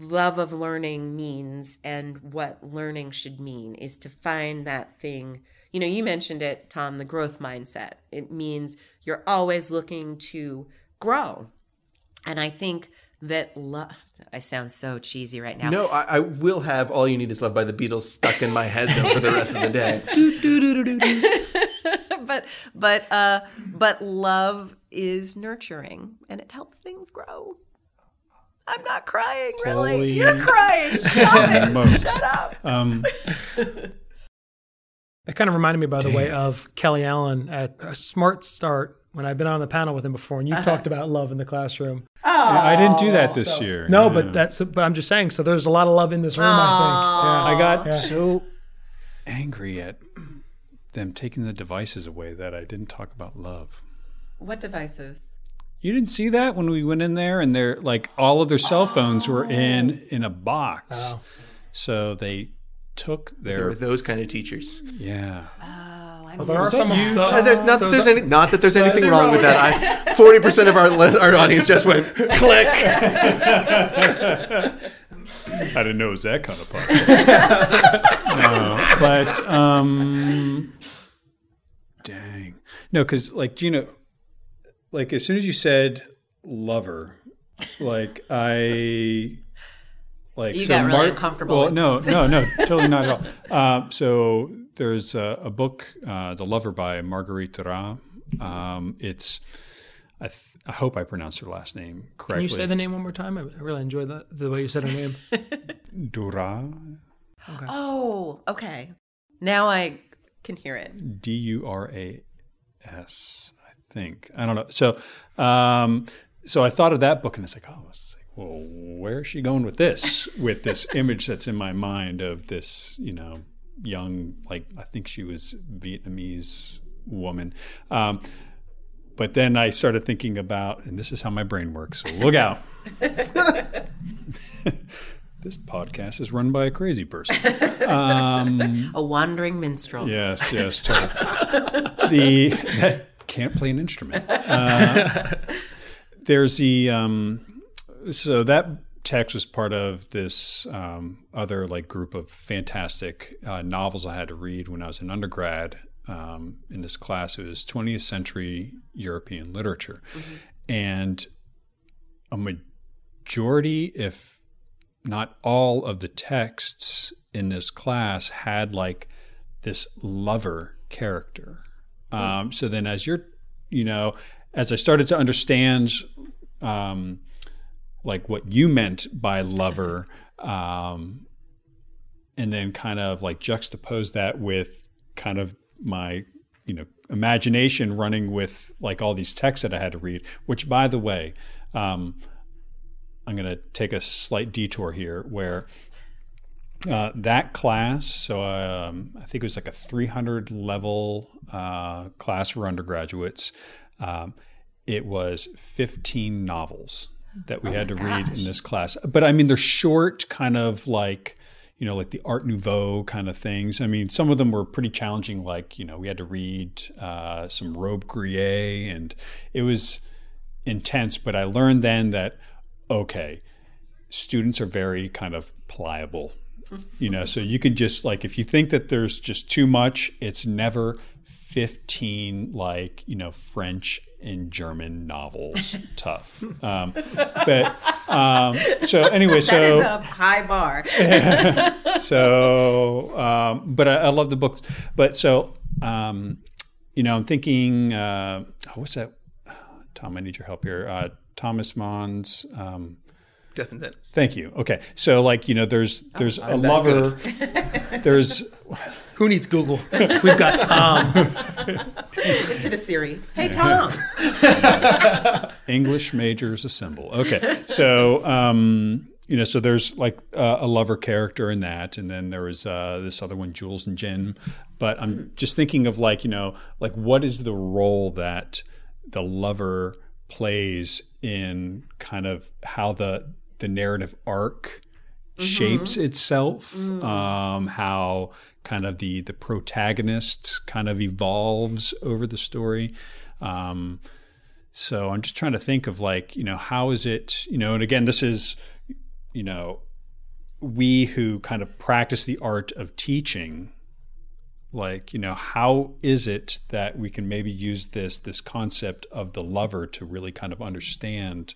love of learning means and what learning should mean is to find that thing. You know, you mentioned it, Tom, the growth mindset. It means you're always looking to grow. And I think that love, I sound so cheesy right now. No, I, I will have All You Need Is Love by the Beatles stuck in my head though for the rest of the day. but but uh but love is nurturing and it helps things grow. I'm not crying, really. Holy You're crying. Stop it. smokes. Shut up. Um, It kind of reminded me, by the way, of Kelly Allen at a Smart Start when I've been on the panel with him before, and you've talked about love in the classroom. I didn't do that this year. No, Yeah. but that's but I'm just saying. So there's a lot of love in this room. I think. I got Yeah. so angry at them taking the devices away that I didn't talk about love. What devices? You didn't see that when we went in there and they're like all of their cell phones were in in a box. Oh. So they took There their were those kind of teachers. yeah. think. There are some of those- Uh, there's not that those- there's any not that there's anything they're wrong with that. I forty percent of our our audience just went click. I didn't know it was that kind of podcast. no, but um, dang, no, because like Gina, like as soon as you said lover, like I, like You got really uncomfortable. Well, no, no, no, totally not at all. Um, so there's a, a book, uh, The Lover by Marguerite Duras. Um, it's I, th- I hope I pronounced her last name correctly. Can you say the name one more time? I really enjoyed that the way you said her name. Duras. Oh, okay. Now I can hear it. D U R A S, I think. I don't know. So, um, so I thought of that book, and it's like, oh, it's like, well, where is she going with this? with this image that's in my mind of this, you know, young, like I think she was Vietnamese woman. Um, but then I started thinking about, and this is how my brain works. So look out. this podcast is run by a crazy person. Um, A wandering minstrel. Yes, yes, totally. the that can't play an instrument. Uh, there's the um, so that text was part of this um, other like group of fantastic uh, novels I had to read when I was an undergrad. Um, in this class, it was 20th century European literature, and a majority, if not all, of the texts in this class had like this lover character. Um, so then, as you're, you know, as I started to understand, um, like what you meant by lover, um, and then kind of like juxtapose that with kind of my, you know, imagination running with like all these texts that I had to read. Which, by the way, um, I'm going to take a slight detour here where uh, that class, so um, I think it was like a 300 level uh, class for undergraduates. Um, it was 15 novels that we had to read in this class. But I mean, they're short, kind of like, you know, like the Art Nouveau kind of things. I mean, some of them were pretty challenging, like, you know, we had to read uh, some Robbe-Grillet, and it was intense. But I learned then that, okay, students are very kind of pliable you know so you can just like if you think that there's just too much it's never 15 like you know french and german novels. Tough. Um, but um, so anyway That is so a high bar. so um, but I, I love the book but so um, you know i'm thinking uh, oh, what's that? Tom i need your help here. Uh, thomas mann's um, Death in Venice. Thank you. Okay, so like you know, there's there's a I'm that lover. there's Who needs Google? We've got Tom. It's in a Siri. Hey, Tom. English majors assemble. Okay, so um, you know, so there's like uh, a lover character in that, and then there was uh, this other one, Jules and Jim. But I'm just thinking of like, you know, like what is the role that the lover plays in kind of how the the narrative arc shapes itself, um, how kind of the the protagonist kind of evolves over the story. Um, so I'm just trying to think of like, you know, how is it, you know, and again, this is, you know, we who kind of practice the art of teaching, like, you know, how is it that we can maybe use this this concept of the lover to really kind of understand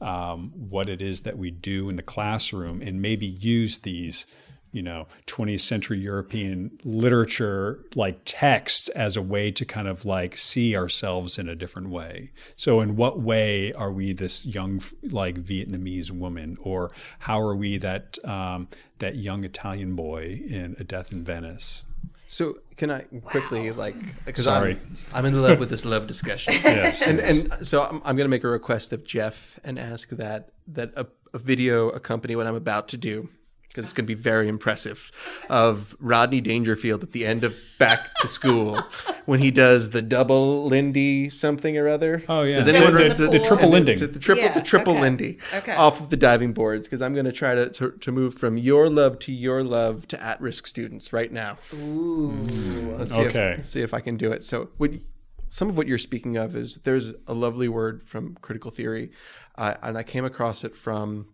um, what it is that we do in the classroom and maybe use these you know 20th century european literature like texts as a way to kind of like see ourselves in a different way. So in what way are we this young like vietnamese woman? Or how are we that um, that young italian boy in a death in venice? So can I quickly like because Sorry. I'm I'm in love with this love discussion. yes and and so I'm, I'm going to make a request of Jeff and ask that that a, a video accompany what I'm about to do because it's going to be very impressive of Rodney Dangerfield at the end of Back to School when he does the double Lindy something or other. oh yeah Does the, anyone in the, the the, the triple and Lindy The triple, Yeah, the triple okay. Lindy Okay. off of the diving boards because I'm going to try to, to to move from your love to your love to at risk students right now. Ooh. Let's see Okay. If, let's see if I can do it. So, what, some of what you're speaking of is there's a lovely word from critical theory, uh, and I came across it from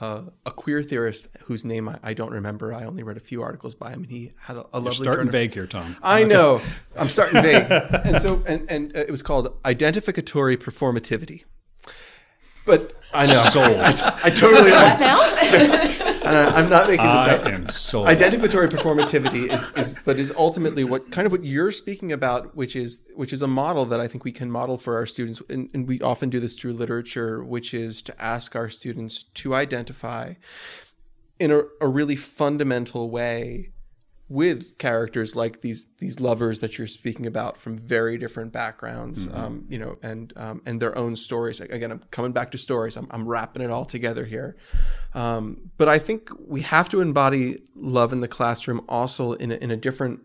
uh, a queer theorist whose name I, I don't remember. I only read a few articles by him, and he had a, a lovely. starting turn of- vague here tom I know. I'm starting vague. and so, and, and uh, it was called identificatory performativity. But I know. Sold. I, I totally. What now? uh, I'm not making this i up. am sold Identificatory performativity is, is, but is ultimately what kind of what you're speaking about, which is which is a model that I think we can model for our students, and, and we often do this through literature, which is to ask our students to identify in a, a really fundamental way with characters like these these lovers that you're speaking about from very different backgrounds, um, you know, and um, and their own stories. Again, I'm coming back to stories. I'm, I'm wrapping it all together here. Um, but I think we have to embody love in the classroom also in a, in a different,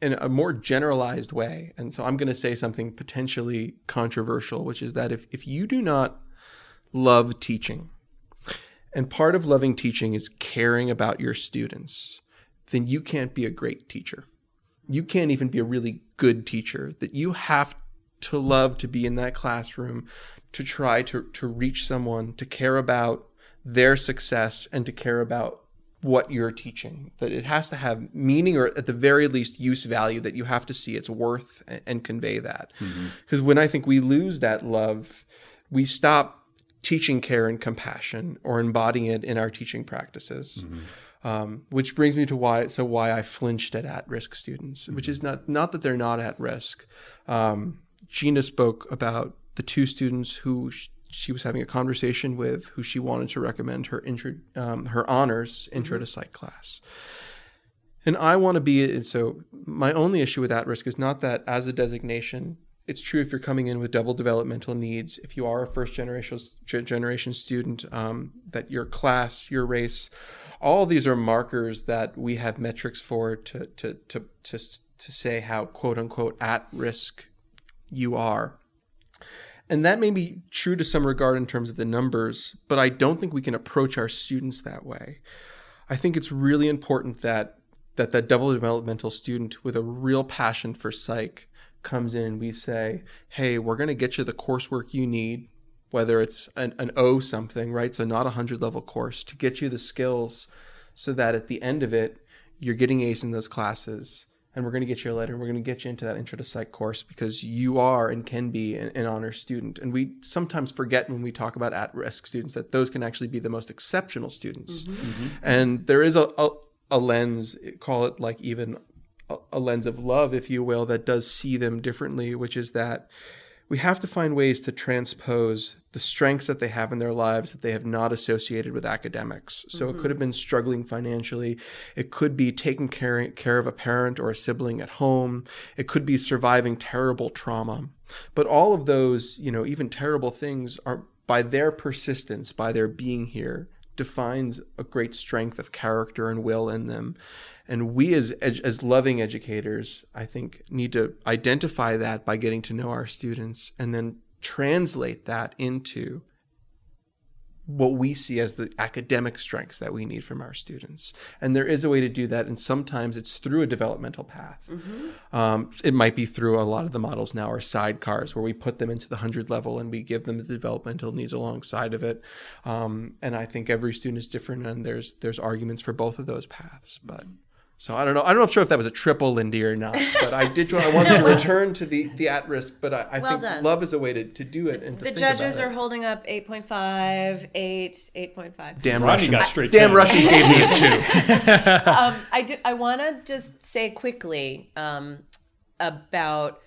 in a more generalized way. And so I'm going to say something potentially controversial, which is that if if you do not love teaching, and part of loving teaching is caring about your students, then you can't be a great teacher. You can't even be a really good teacher. That you have to love to be in that classroom, to try to, to reach someone, to care about their success, and to care about what you're teaching. That it has to have meaning or at the very least use value, that you have to see its worth and, and convey that. Mm-hmm. Because when I think we lose that love, we stop teaching care and compassion or embodying it in our teaching practices. Mm-hmm. Um, which brings me to why so why I flinched at at-risk students, which is not not that they're not at risk. Um, Gina spoke about the two students who sh- she was having a conversation with, who she wanted to recommend her intro, um, her honors intro to psych class. And I want to be so. My only issue with at risk is not that as a designation, it's true if you're coming in with double developmental needs. If you are a first generation generation student, um, that your class, your race, all these are markers that we have metrics for to to to to to say how quote unquote at risk you are. And that may be true to some regard in terms of the numbers, but I don't think we can approach our students that way. I think it's really important that that that double developmental student with a real passion for psych comes in and we say, "Hey, we're going to get you the coursework you need, whether it's an, an O something, right? So not a hundred level course to get you the skills, so that at the end of it, you're getting A's in those classes." And we're going to get you a letter. And we're going to get you into that intro to psych course because you are and can be an, an honor student. And we sometimes forget when we talk about at-risk students that those can actually be the most exceptional students. Mm-hmm. Mm-hmm. And there is a, a a lens, call it like even a, lens of love, if you will, that does see them differently, which is that we have to find ways to transpose the strengths that they have in their lives that they have not associated with academics. So mm-hmm. it could have been struggling financially. It could be taking care, care of a parent or a sibling at home. It could be surviving terrible trauma. But all of those, you know, even terrible things are by their persistence, by their being here, defines a great strength of character and will in them. And we as as loving educators, I think, need to identify that by getting to know our students and then translate that into what we see as the academic strengths that we need from our students. And there is a way to do that, and sometimes it's through a developmental path. Mm-hmm. Um, it might be through a lot of the models now are sidecars, where we put them into the 100 level and we give them the developmental needs alongside of it. Um, and I think every student is different, and there's there's arguments for both of those paths. But so I don't know. I don't know if sure if that was a triple, Lindy, or not. But I did. I wanted to return to the the at risk. But I, I well think done. love is a way to, to do it. And the judges are holding up 8.5, 8, 8.5. Damn Russians! Got straight damn Russians gave me a two. um, I do. I want to just say quickly um, about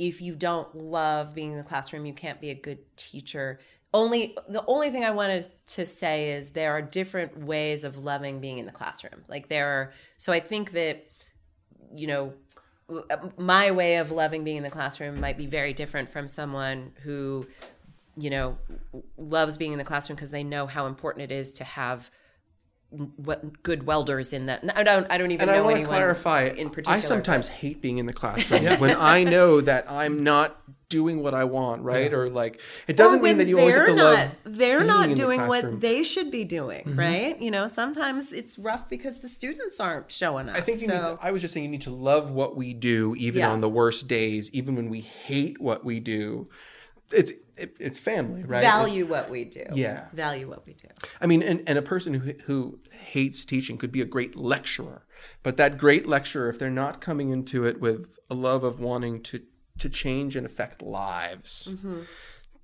if you don't love being in the classroom, you can't be a good teacher only the only thing I wanted to say is there are different ways of loving being in the classroom. Like there are so I think that you know my way of loving being in the classroom might be very different from someone who you know loves being in the classroom because they know how important it is to have good welders in that. I don't. I don't even and know I want to clarify. In particular, I sometimes but... hate being in the classroom when I know that I'm not doing what I want, right? Yeah. Or like it doesn't mean that you always have to not, love. They're not doing the what they should be doing, mm-hmm. right? You know, sometimes it's rough because the students aren't showing up. I think so. to, I was just saying you need to love what we do, even yeah. on the worst days, even when we hate what we do. It's it, it's family, right? Value it, what we do. Yeah, value what we do. I mean, and, and a person who who hates teaching could be a great lecturer, but that great lecturer, if they're not coming into it with a love of wanting to to change and affect lives, mm-hmm.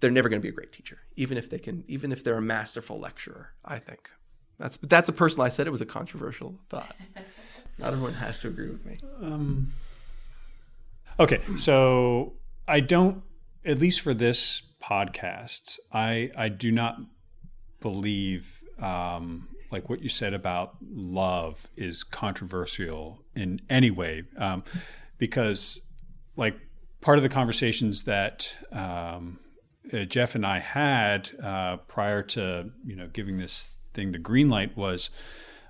they're never going to be a great teacher, even if they can, even if they're a masterful lecturer. I think that's but that's a personal. I said it was a controversial thought. not everyone has to agree with me. Um, okay, so I don't, at least for this podcast, I I do not believe um, like what you said about love is controversial in any way, um, because like part of the conversations that um, uh, Jeff and I had uh, prior to you know giving this thing the green light was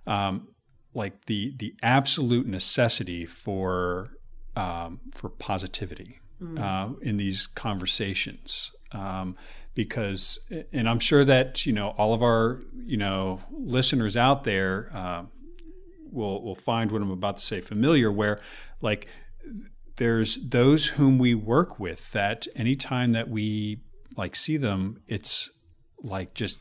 um, like the the absolute necessity for um, for positivity mm. uh, in these conversations um, because and I'm sure that you know all of our you know listeners out there uh, will will find what I'm about to say familiar where like there's those whom we work with that anytime that we like see them it's like just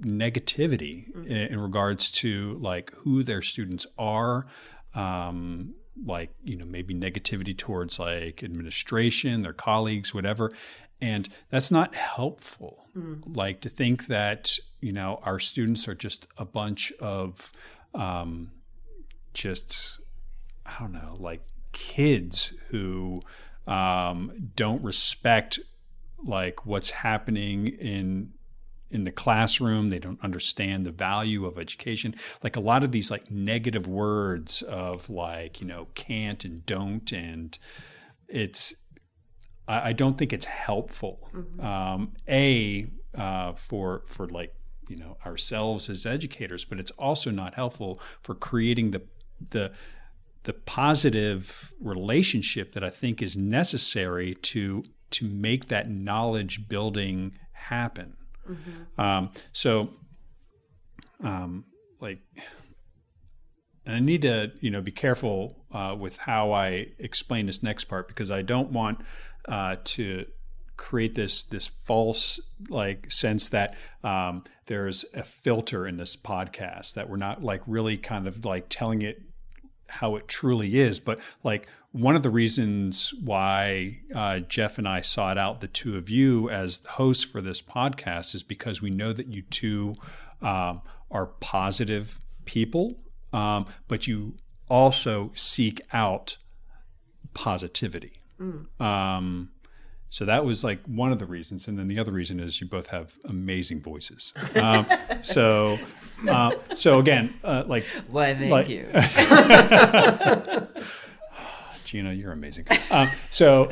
negativity mm-hmm. in, in, regards to like who their students are um, like you know maybe negativity towards like administration their colleagues whatever and that's not helpful. Mm. like to think that you know our students are just a bunch of um, just i don't know like kids who um, don't respect like what's happening in in the classroom. They don't understand the value of education. Like a lot of these like negative words of like you know can't and don't and it's i, I don't think it's helpful mm-hmm. um, a uh, for for like you know ourselves as educators but it's also not helpful for creating the the the positive relationship that I think is necessary to to make that knowledge building happen. Mm-hmm. Um, so, um, like, and I need to you know be careful uh, with how I explain this next part because I don't want uh, to create this this false like sense that um, there's a filter in this podcast that we're not like really kind of like telling it how it truly is. But like one of the reasons why uh, Jeff and I sought out the two of you as hosts for this podcast is because we know that you two um, are positive people, um, but you also seek out positivity. Mm. Um, so that was like one of the reasons, and then the other reason is you both have amazing voices. Um, so, uh, so again, uh, like Why, thank like- you. Gina, you're amazing. Um, so,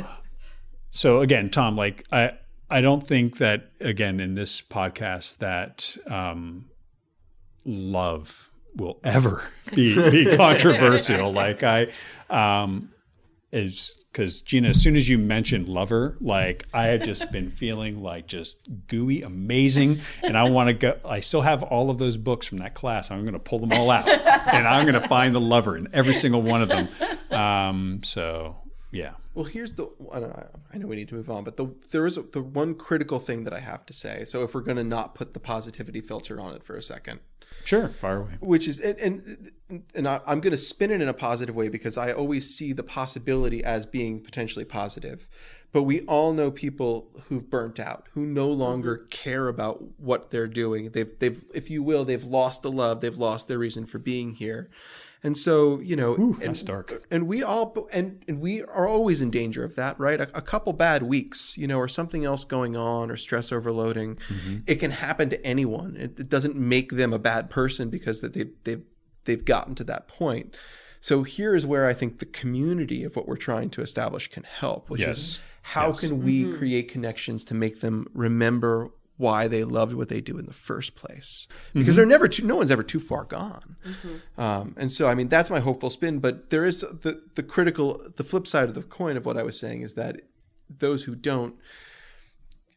so again, Tom, like I, I don't think that again in this podcast that um, love will ever be, be controversial. like I, um, is because Gina, as soon as you mentioned lover, like I have just been feeling like just gooey, amazing, and I want to go. I still have all of those books from that class. I'm going to pull them all out, and I'm going to find the lover in every single one of them. Um, so yeah, Well, here's the. I know, we need to move on, but the there is a, the one critical thing that I have to say. So if we're going to not put the positivity filter on it for a second, sure, fire away. which is and and, and I, I'm going to spin it in a positive way because I always see the possibility as being potentially positive. But we all know people who've burnt out, who no mm-hmm. longer care about what they're doing. They've they've if you will, they've lost the love, they've lost their reason for being here. And so, you know, and, that's dark. and we all and and we are always in danger of that, right? A, a couple bad weeks, you know, or something else going on, or stress overloading, mm-hmm. it can happen to anyone. It, it doesn't make them a bad person because that they they've they've gotten to that point. So here is where I think the community of what we're trying to establish can help, which Yes. is how can we mm-hmm. create connections to make them remember why they loved what they do in the first place. Because they're never too no one's ever too far gone. Um, and so i mean that's my hopeful spin but there is the the critical the flip side of the coin of what i was saying is that those who don't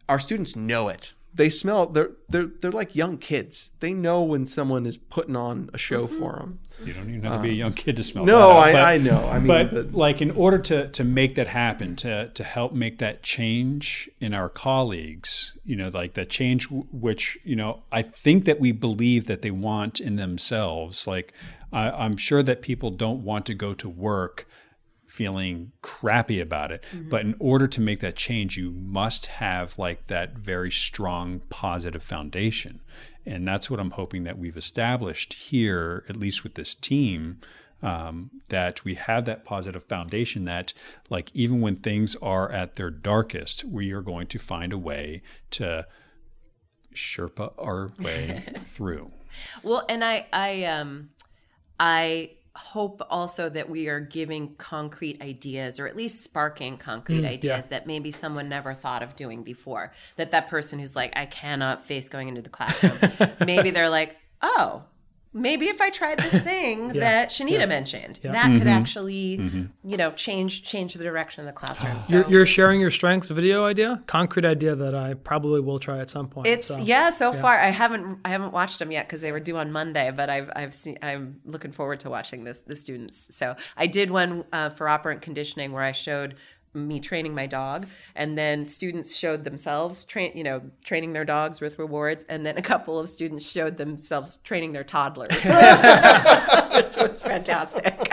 our students know it they smell they're they're they're like young kids. They know when someone is putting on a show for them You don't even have to be a young kid to smell. Um, no that. I, but- I know. I mean but, but, like in order to to make that happen to to help make that change in our colleagues you know like that change w- which you know i think that we believe that they want in themselves like I, i'm sure that people don't want to go to work feeling crappy about it. But in order to make that change you must have like that very strong positive foundation. And that's what i'm hoping that we've established here at least with this team um, that we have that positive foundation that like even when things are at their darkest we are going to find a way to sherpa our way through. Well, and I, I, um, I hope also that we are giving concrete ideas, or at least sparking concrete mm, ideas that maybe someone never thought of doing before. That that person who's like, I cannot face going into the classroom. maybe they're like, oh. Maybe if I tried this thing that Shanita mentioned, that could actually, you know, change change the direction of the classroom. So You're, you're sharing your strengths video idea, concrete idea that I probably will try at some point. It's so. yeah. So far, I haven't I haven't watched them yet because they were due on Monday. But I've I've seen I'm looking forward to watching this the students. So I did one uh, for operant conditioning where I showed me training my dog and then students showed themselves train you know training their dogs with rewards and then a couple of students showed themselves training their toddlers it was fantastic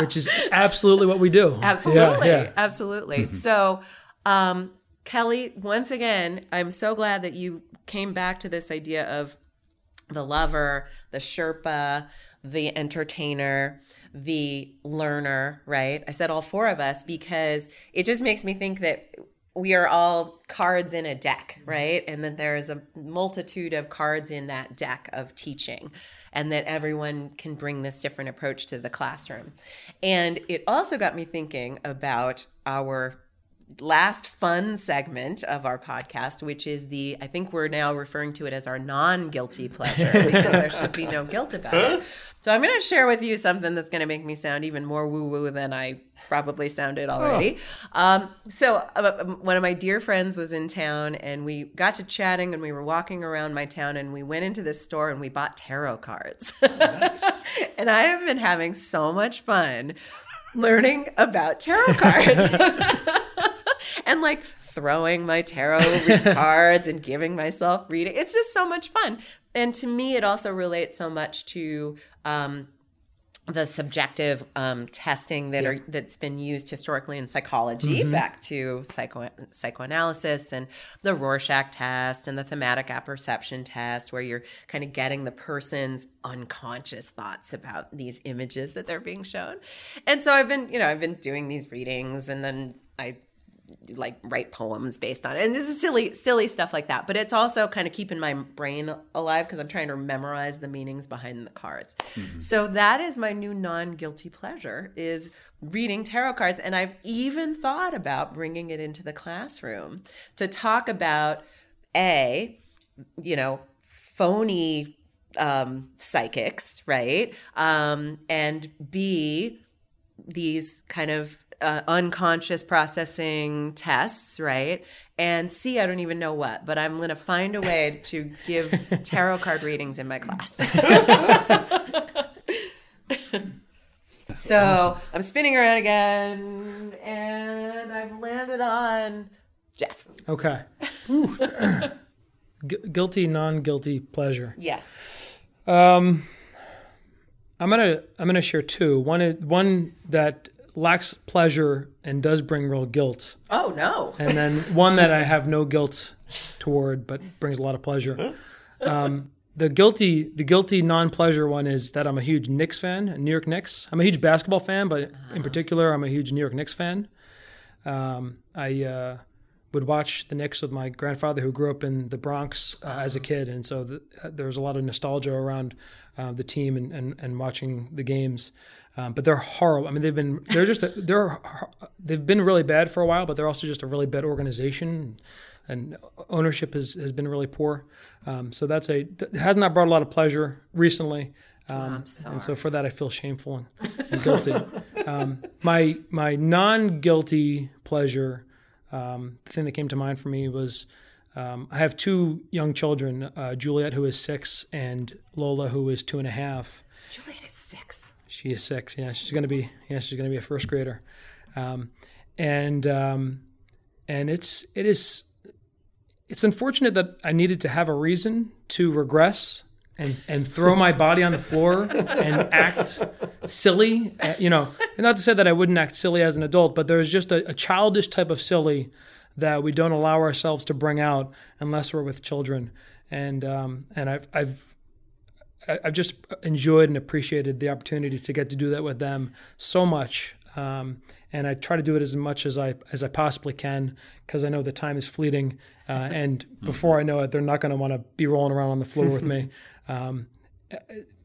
which is absolutely what we do. Absolutely. Yeah, yeah. Absolutely. So, um, Kelly, once again, I'm so glad that you came back to this idea of the lover, the Sherpa, the entertainer, the learner, right? I said all four of us because it just makes me think that we are all cards in a deck, right? And that there is a multitude of cards in that deck of teaching, and that everyone can bring this different approach to the classroom. And it also got me thinking about our last fun segment of our podcast, which is the, I think we're now referring to it as our non guilty pleasure because there should be no guilt about it. So I'm going to share with you something that's going to make me sound even more woo woo than I probably sounded already. Um, so uh, one of my dear friends was in town and we got to chatting and we were walking around my town and we went into this store and we bought tarot cards. and I have been having so much fun learning about tarot cards and like throwing my tarot cards and giving myself reading. It's just so much fun. And to me, it also relates so much to um, the subjective um, testing that are that's been used historically in psychology, back to psycho psychoanalysis and the Rorschach test and the thematic apperception test, where you're kind of getting the person's unconscious thoughts about these images that they're being shown. And so I've been, you know, I've been doing these readings, and then I like write poems based on it. And this is silly, silly stuff like that. But it's also kind of keeping my brain alive because I'm trying to memorize the meanings behind the cards. Mm-hmm. So that is my new non-guilty pleasure is reading tarot cards. And I've even thought about bringing it into the classroom to talk about a, you know, phony um, psychics, right? Um, and B, these kind of uh, unconscious processing tests, right? And C, I don't even know what, but I'm going to find a way to give tarot card readings in my class. so awesome. I'm spinning around again, and I've landed on Jeff. Okay. Gu- guilty, non-guilty pleasure. Yes. Um, I'm gonna I'm gonna share two. One one that lacks pleasure and does bring real guilt. Oh no! And then one that I have no guilt toward, but brings a lot of pleasure. Um, the guilty the guilty non pleasure one is that I'm a huge Knicks fan, New York Knicks. I'm a huge basketball fan, but in particular, I'm a huge New York Knicks fan. Um, I uh, would watch the Knicks with my grandfather who grew up in the Bronx uh, as a kid, and so the, uh, there was a lot of nostalgia around uh, the team and, and, and watching the games. Um, but they're horrible. I mean, they've been they're just a, they're they've been really bad for a while, but they're also just a really bad organization, and ownership has, has been really poor. Um, so that's a has not brought a lot of pleasure recently. Um, and so for that, I feel shameful and, and guilty. Um, my my non guilty pleasure, um, the thing that came to mind for me was. Um, I have two young children, uh, Juliet, who is six, and Lola, who is two and a half. Juliet is six. She is six. Yeah, she's gonna be. Yeah, she's gonna be a first grader, um, and um, and it's it is it's unfortunate that I needed to have a reason to regress and and throw my body on the floor and act silly. Uh, you know, and not to say that I wouldn't act silly as an adult, but there's just a, a childish type of silly that we don't allow ourselves to bring out unless we're with children. And um, and I've I've I've just enjoyed and appreciated the opportunity to get to do that with them so much. Um, and I try to do it as much as I as I possibly can because I know the time is fleeting, uh, and before I know it, they're not going to want to be rolling around on the floor with me. Um,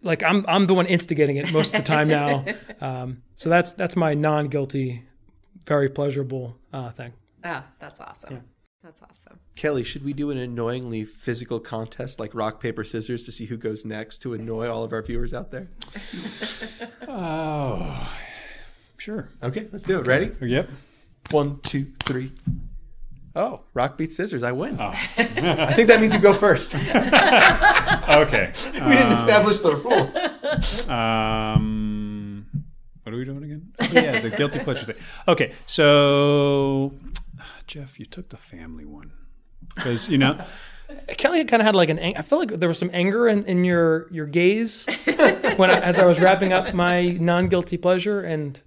like I'm I'm the one instigating it most of the time now. Um, so that's that's my non guilty, very pleasurable uh, thing. Ah, that's awesome. Yeah. That's awesome. Kelly, should we do an annoyingly physical contest like rock, paper, scissors to see who goes next to annoy all of our viewers out there? oh, sure. Okay, let's do it. Ready? Yep. One, two, three. Oh, rock beats scissors. I win. Oh. I think that means you go first. okay. we didn't um, establish the rules. Um, what are we doing again? Oh, yeah, the guilty pleasure thing. Okay, so Jeff, you took the family one because you know. Kelly kind of had like an. I felt like there was some anger in, in your your gaze when I, as I was wrapping up my non guilty pleasure, and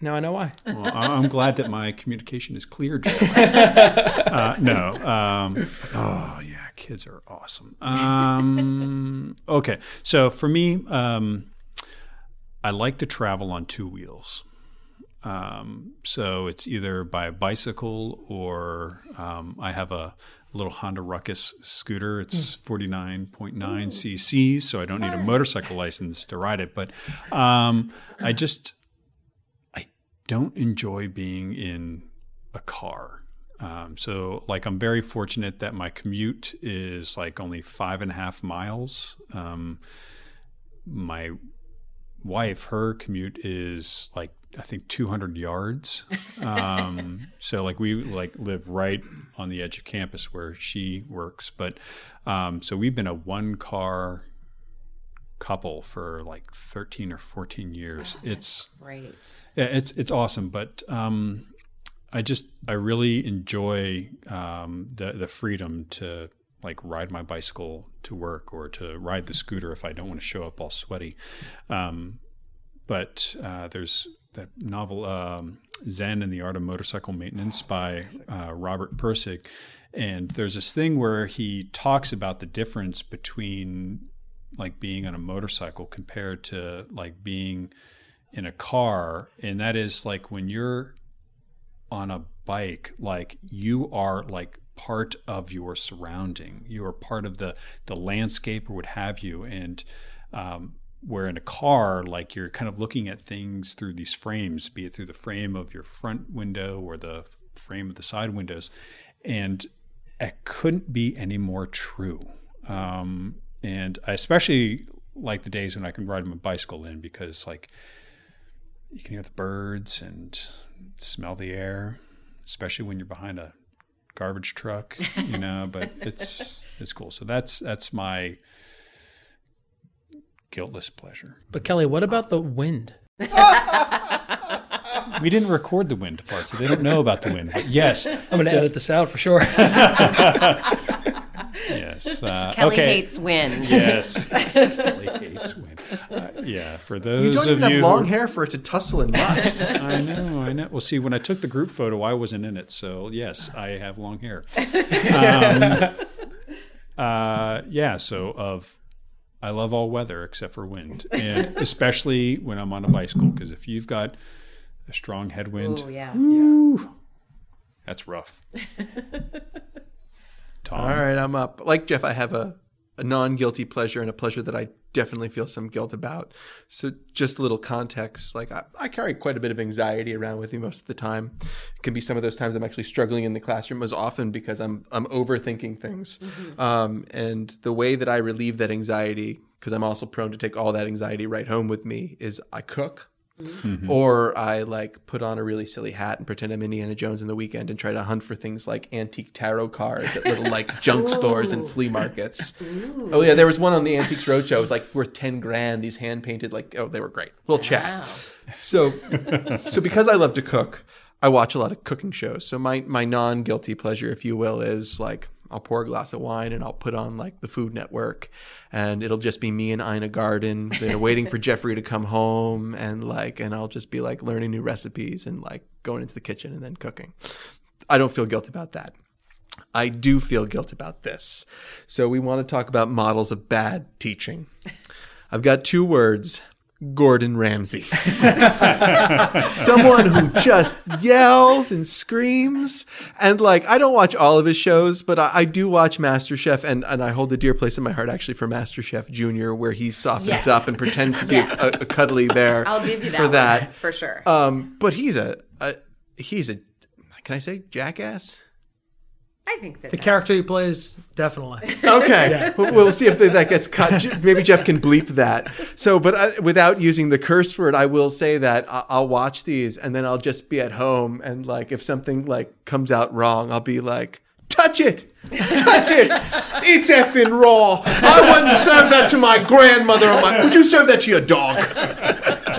now I know why. Well, I'm glad that my communication is clear, Jeff. uh, no. Um, oh yeah, kids are awesome. Um, okay, so for me, um, I like to travel on two wheels. Um, so it's either by a bicycle or um, I have a little Honda Ruckus scooter. It's mm. 49.9 cc's, so I don't need a motorcycle license to ride it. But um, I just I don't enjoy being in a car. Um, so like I'm very fortunate that my commute is like only five and a half miles. Um, my wife, her commute is like I think 200 yards. Um, so like we like live right on the edge of campus where she works. But um, so we've been a one car couple for like 13 or 14 years. Oh, it's great. Yeah, it's it's awesome. But um, I just I really enjoy um, the the freedom to like ride my bicycle to work or to ride the scooter if I don't want to show up all sweaty. Um, but uh, there's that novel um, Zen and the Art of Motorcycle Maintenance by uh, Robert Pirsig. And there's this thing where he talks about the difference between like being on a motorcycle compared to like being in a car. And that is like when you're on a bike, like you are like part of your surrounding. You are part of the the landscape or what have you. And um, where in a car, like you're kind of looking at things through these frames, be it through the frame of your front window or the frame of the side windows, and it couldn't be any more true. Um, and I especially like the days when I can ride my bicycle in because like you can hear the birds and smell the air, especially when you're behind a garbage truck, you know, but it's it's cool. So that's that's my guiltless pleasure. But Kelly, what about the wind? We didn't record the wind part, so they don't know about the wind. But yes, I'm going to edit this out for sure. yes. Uh, Kelly okay. hates wind. Yes. Kelly hates wind. Uh, yeah, for those of You You don't of even have long who- hair for it to tussle and muss. I know, I know. Well, see, when I took the group photo, I wasn't in it, so yes, I have long hair. Um, uh, yeah, so of I love all weather except for wind, and especially when I'm on a bicycle, because if you've got a strong headwind, Oh yeah. woo, that's rough. Tom, All right, I'm up. Like Jeff, I have a, a non guilty pleasure and a pleasure that I definitely feel some guilt about. So, just a little context like, I, I carry quite a bit of anxiety around with me most of the time. It can be some of those times I'm actually struggling in the classroom, as often because I'm, I'm overthinking things. Um, and the way that I relieve that anxiety, because I'm also prone to take all that anxiety right home with me, is I cook. Mm-hmm. Or I like put on a really silly hat and pretend I'm Indiana Jones in the weekend and try to hunt for things like antique tarot cards at little like junk stores and flea markets. Oh yeah, there was one on the Antiques Roadshow. It was like worth ten grand. These hand painted like oh they were great. We'll chat. So, so because I love to cook, I watch a lot of cooking shows. So my my non guilty pleasure, if you will, is like I'll pour a glass of wine and I'll put on like the Food Network, and it'll just be me and Ina Garten, know, waiting for Jeffrey to come home, and like, and I'll just be like learning new recipes and like going into the kitchen and then cooking. I don't feel guilt about that. I do feel guilt about this. So we want to talk about models of bad teaching. I've got two words. Gordon Ramsay. Someone who just yells and screams. And like, I don't watch all of his shows, but I, I do watch MasterChef and, and I hold a dear place in my heart actually for MasterChef Junior, where he softens Yes. up and pretends to be Yes. a, a cuddly bear. I'll give you that for one, that. for sure. Um, but he's a, a he's a can I say jackass? I think that the character he plays, definitely. Okay, we'll, we'll see if that gets cut. Maybe Jeff can bleep that. So, but I, without using the curse word, I will say that I- I'll watch these and then I'll just be at home and like if something like comes out wrong, I'll be like, "Touch it, touch it! It's effing raw! I wouldn't serve that to my grandmother. On my, would you serve that to your dog?"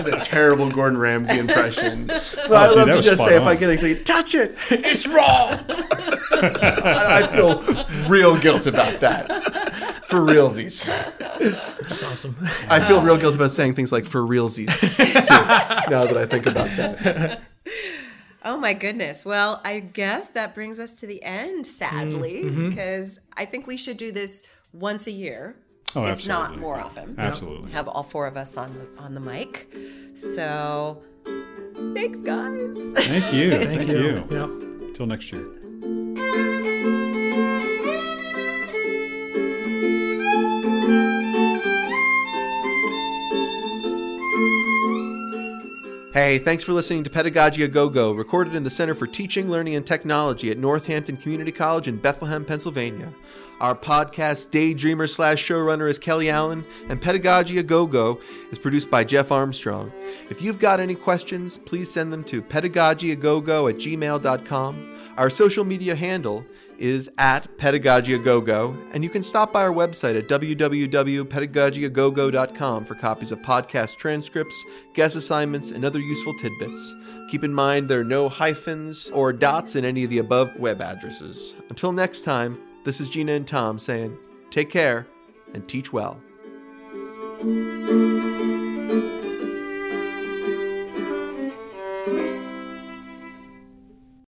That's a terrible Gordon Ramsay impression. But I oh, dude, love that to just spot say if on. I can say, "Touch it, it's raw." I I feel real guilt about that. For realsies. That's awesome. I feel real guilt about saying things like for realsies too, now that I think about that. Oh my goodness. Well, I guess that brings us to the end, sadly, mm-hmm. Mm-hmm. because I think we should do this once a year, Oh, if not more often. Absolutely. Have all four of us on the, on the mic. So, thanks, guys. Thank you. Thank, Thank you. you. Yep. Till next year. Hey, thanks for listening to Pedagogy a Go Go, recorded in the Center for Teaching, Learning, and Technology at Northampton Community College in Bethlehem, Pennsylvania. Our podcast daydreamer slash showrunner is Kelly Allen, and Pedagogy a Go Go is produced by Jeff Armstrong. If you've got any questions, please send them to pedagogyagogo at gmail.com. Our social media handle is at pedagogyagogo, and you can stop by our website at www.pedagogyagogo.com for copies of podcast transcripts, guest assignments, and other useful tidbits. Keep in mind there are no hyphens or dots in any of the above web addresses. Until next time, this is Gina and Tom saying, take care and teach well.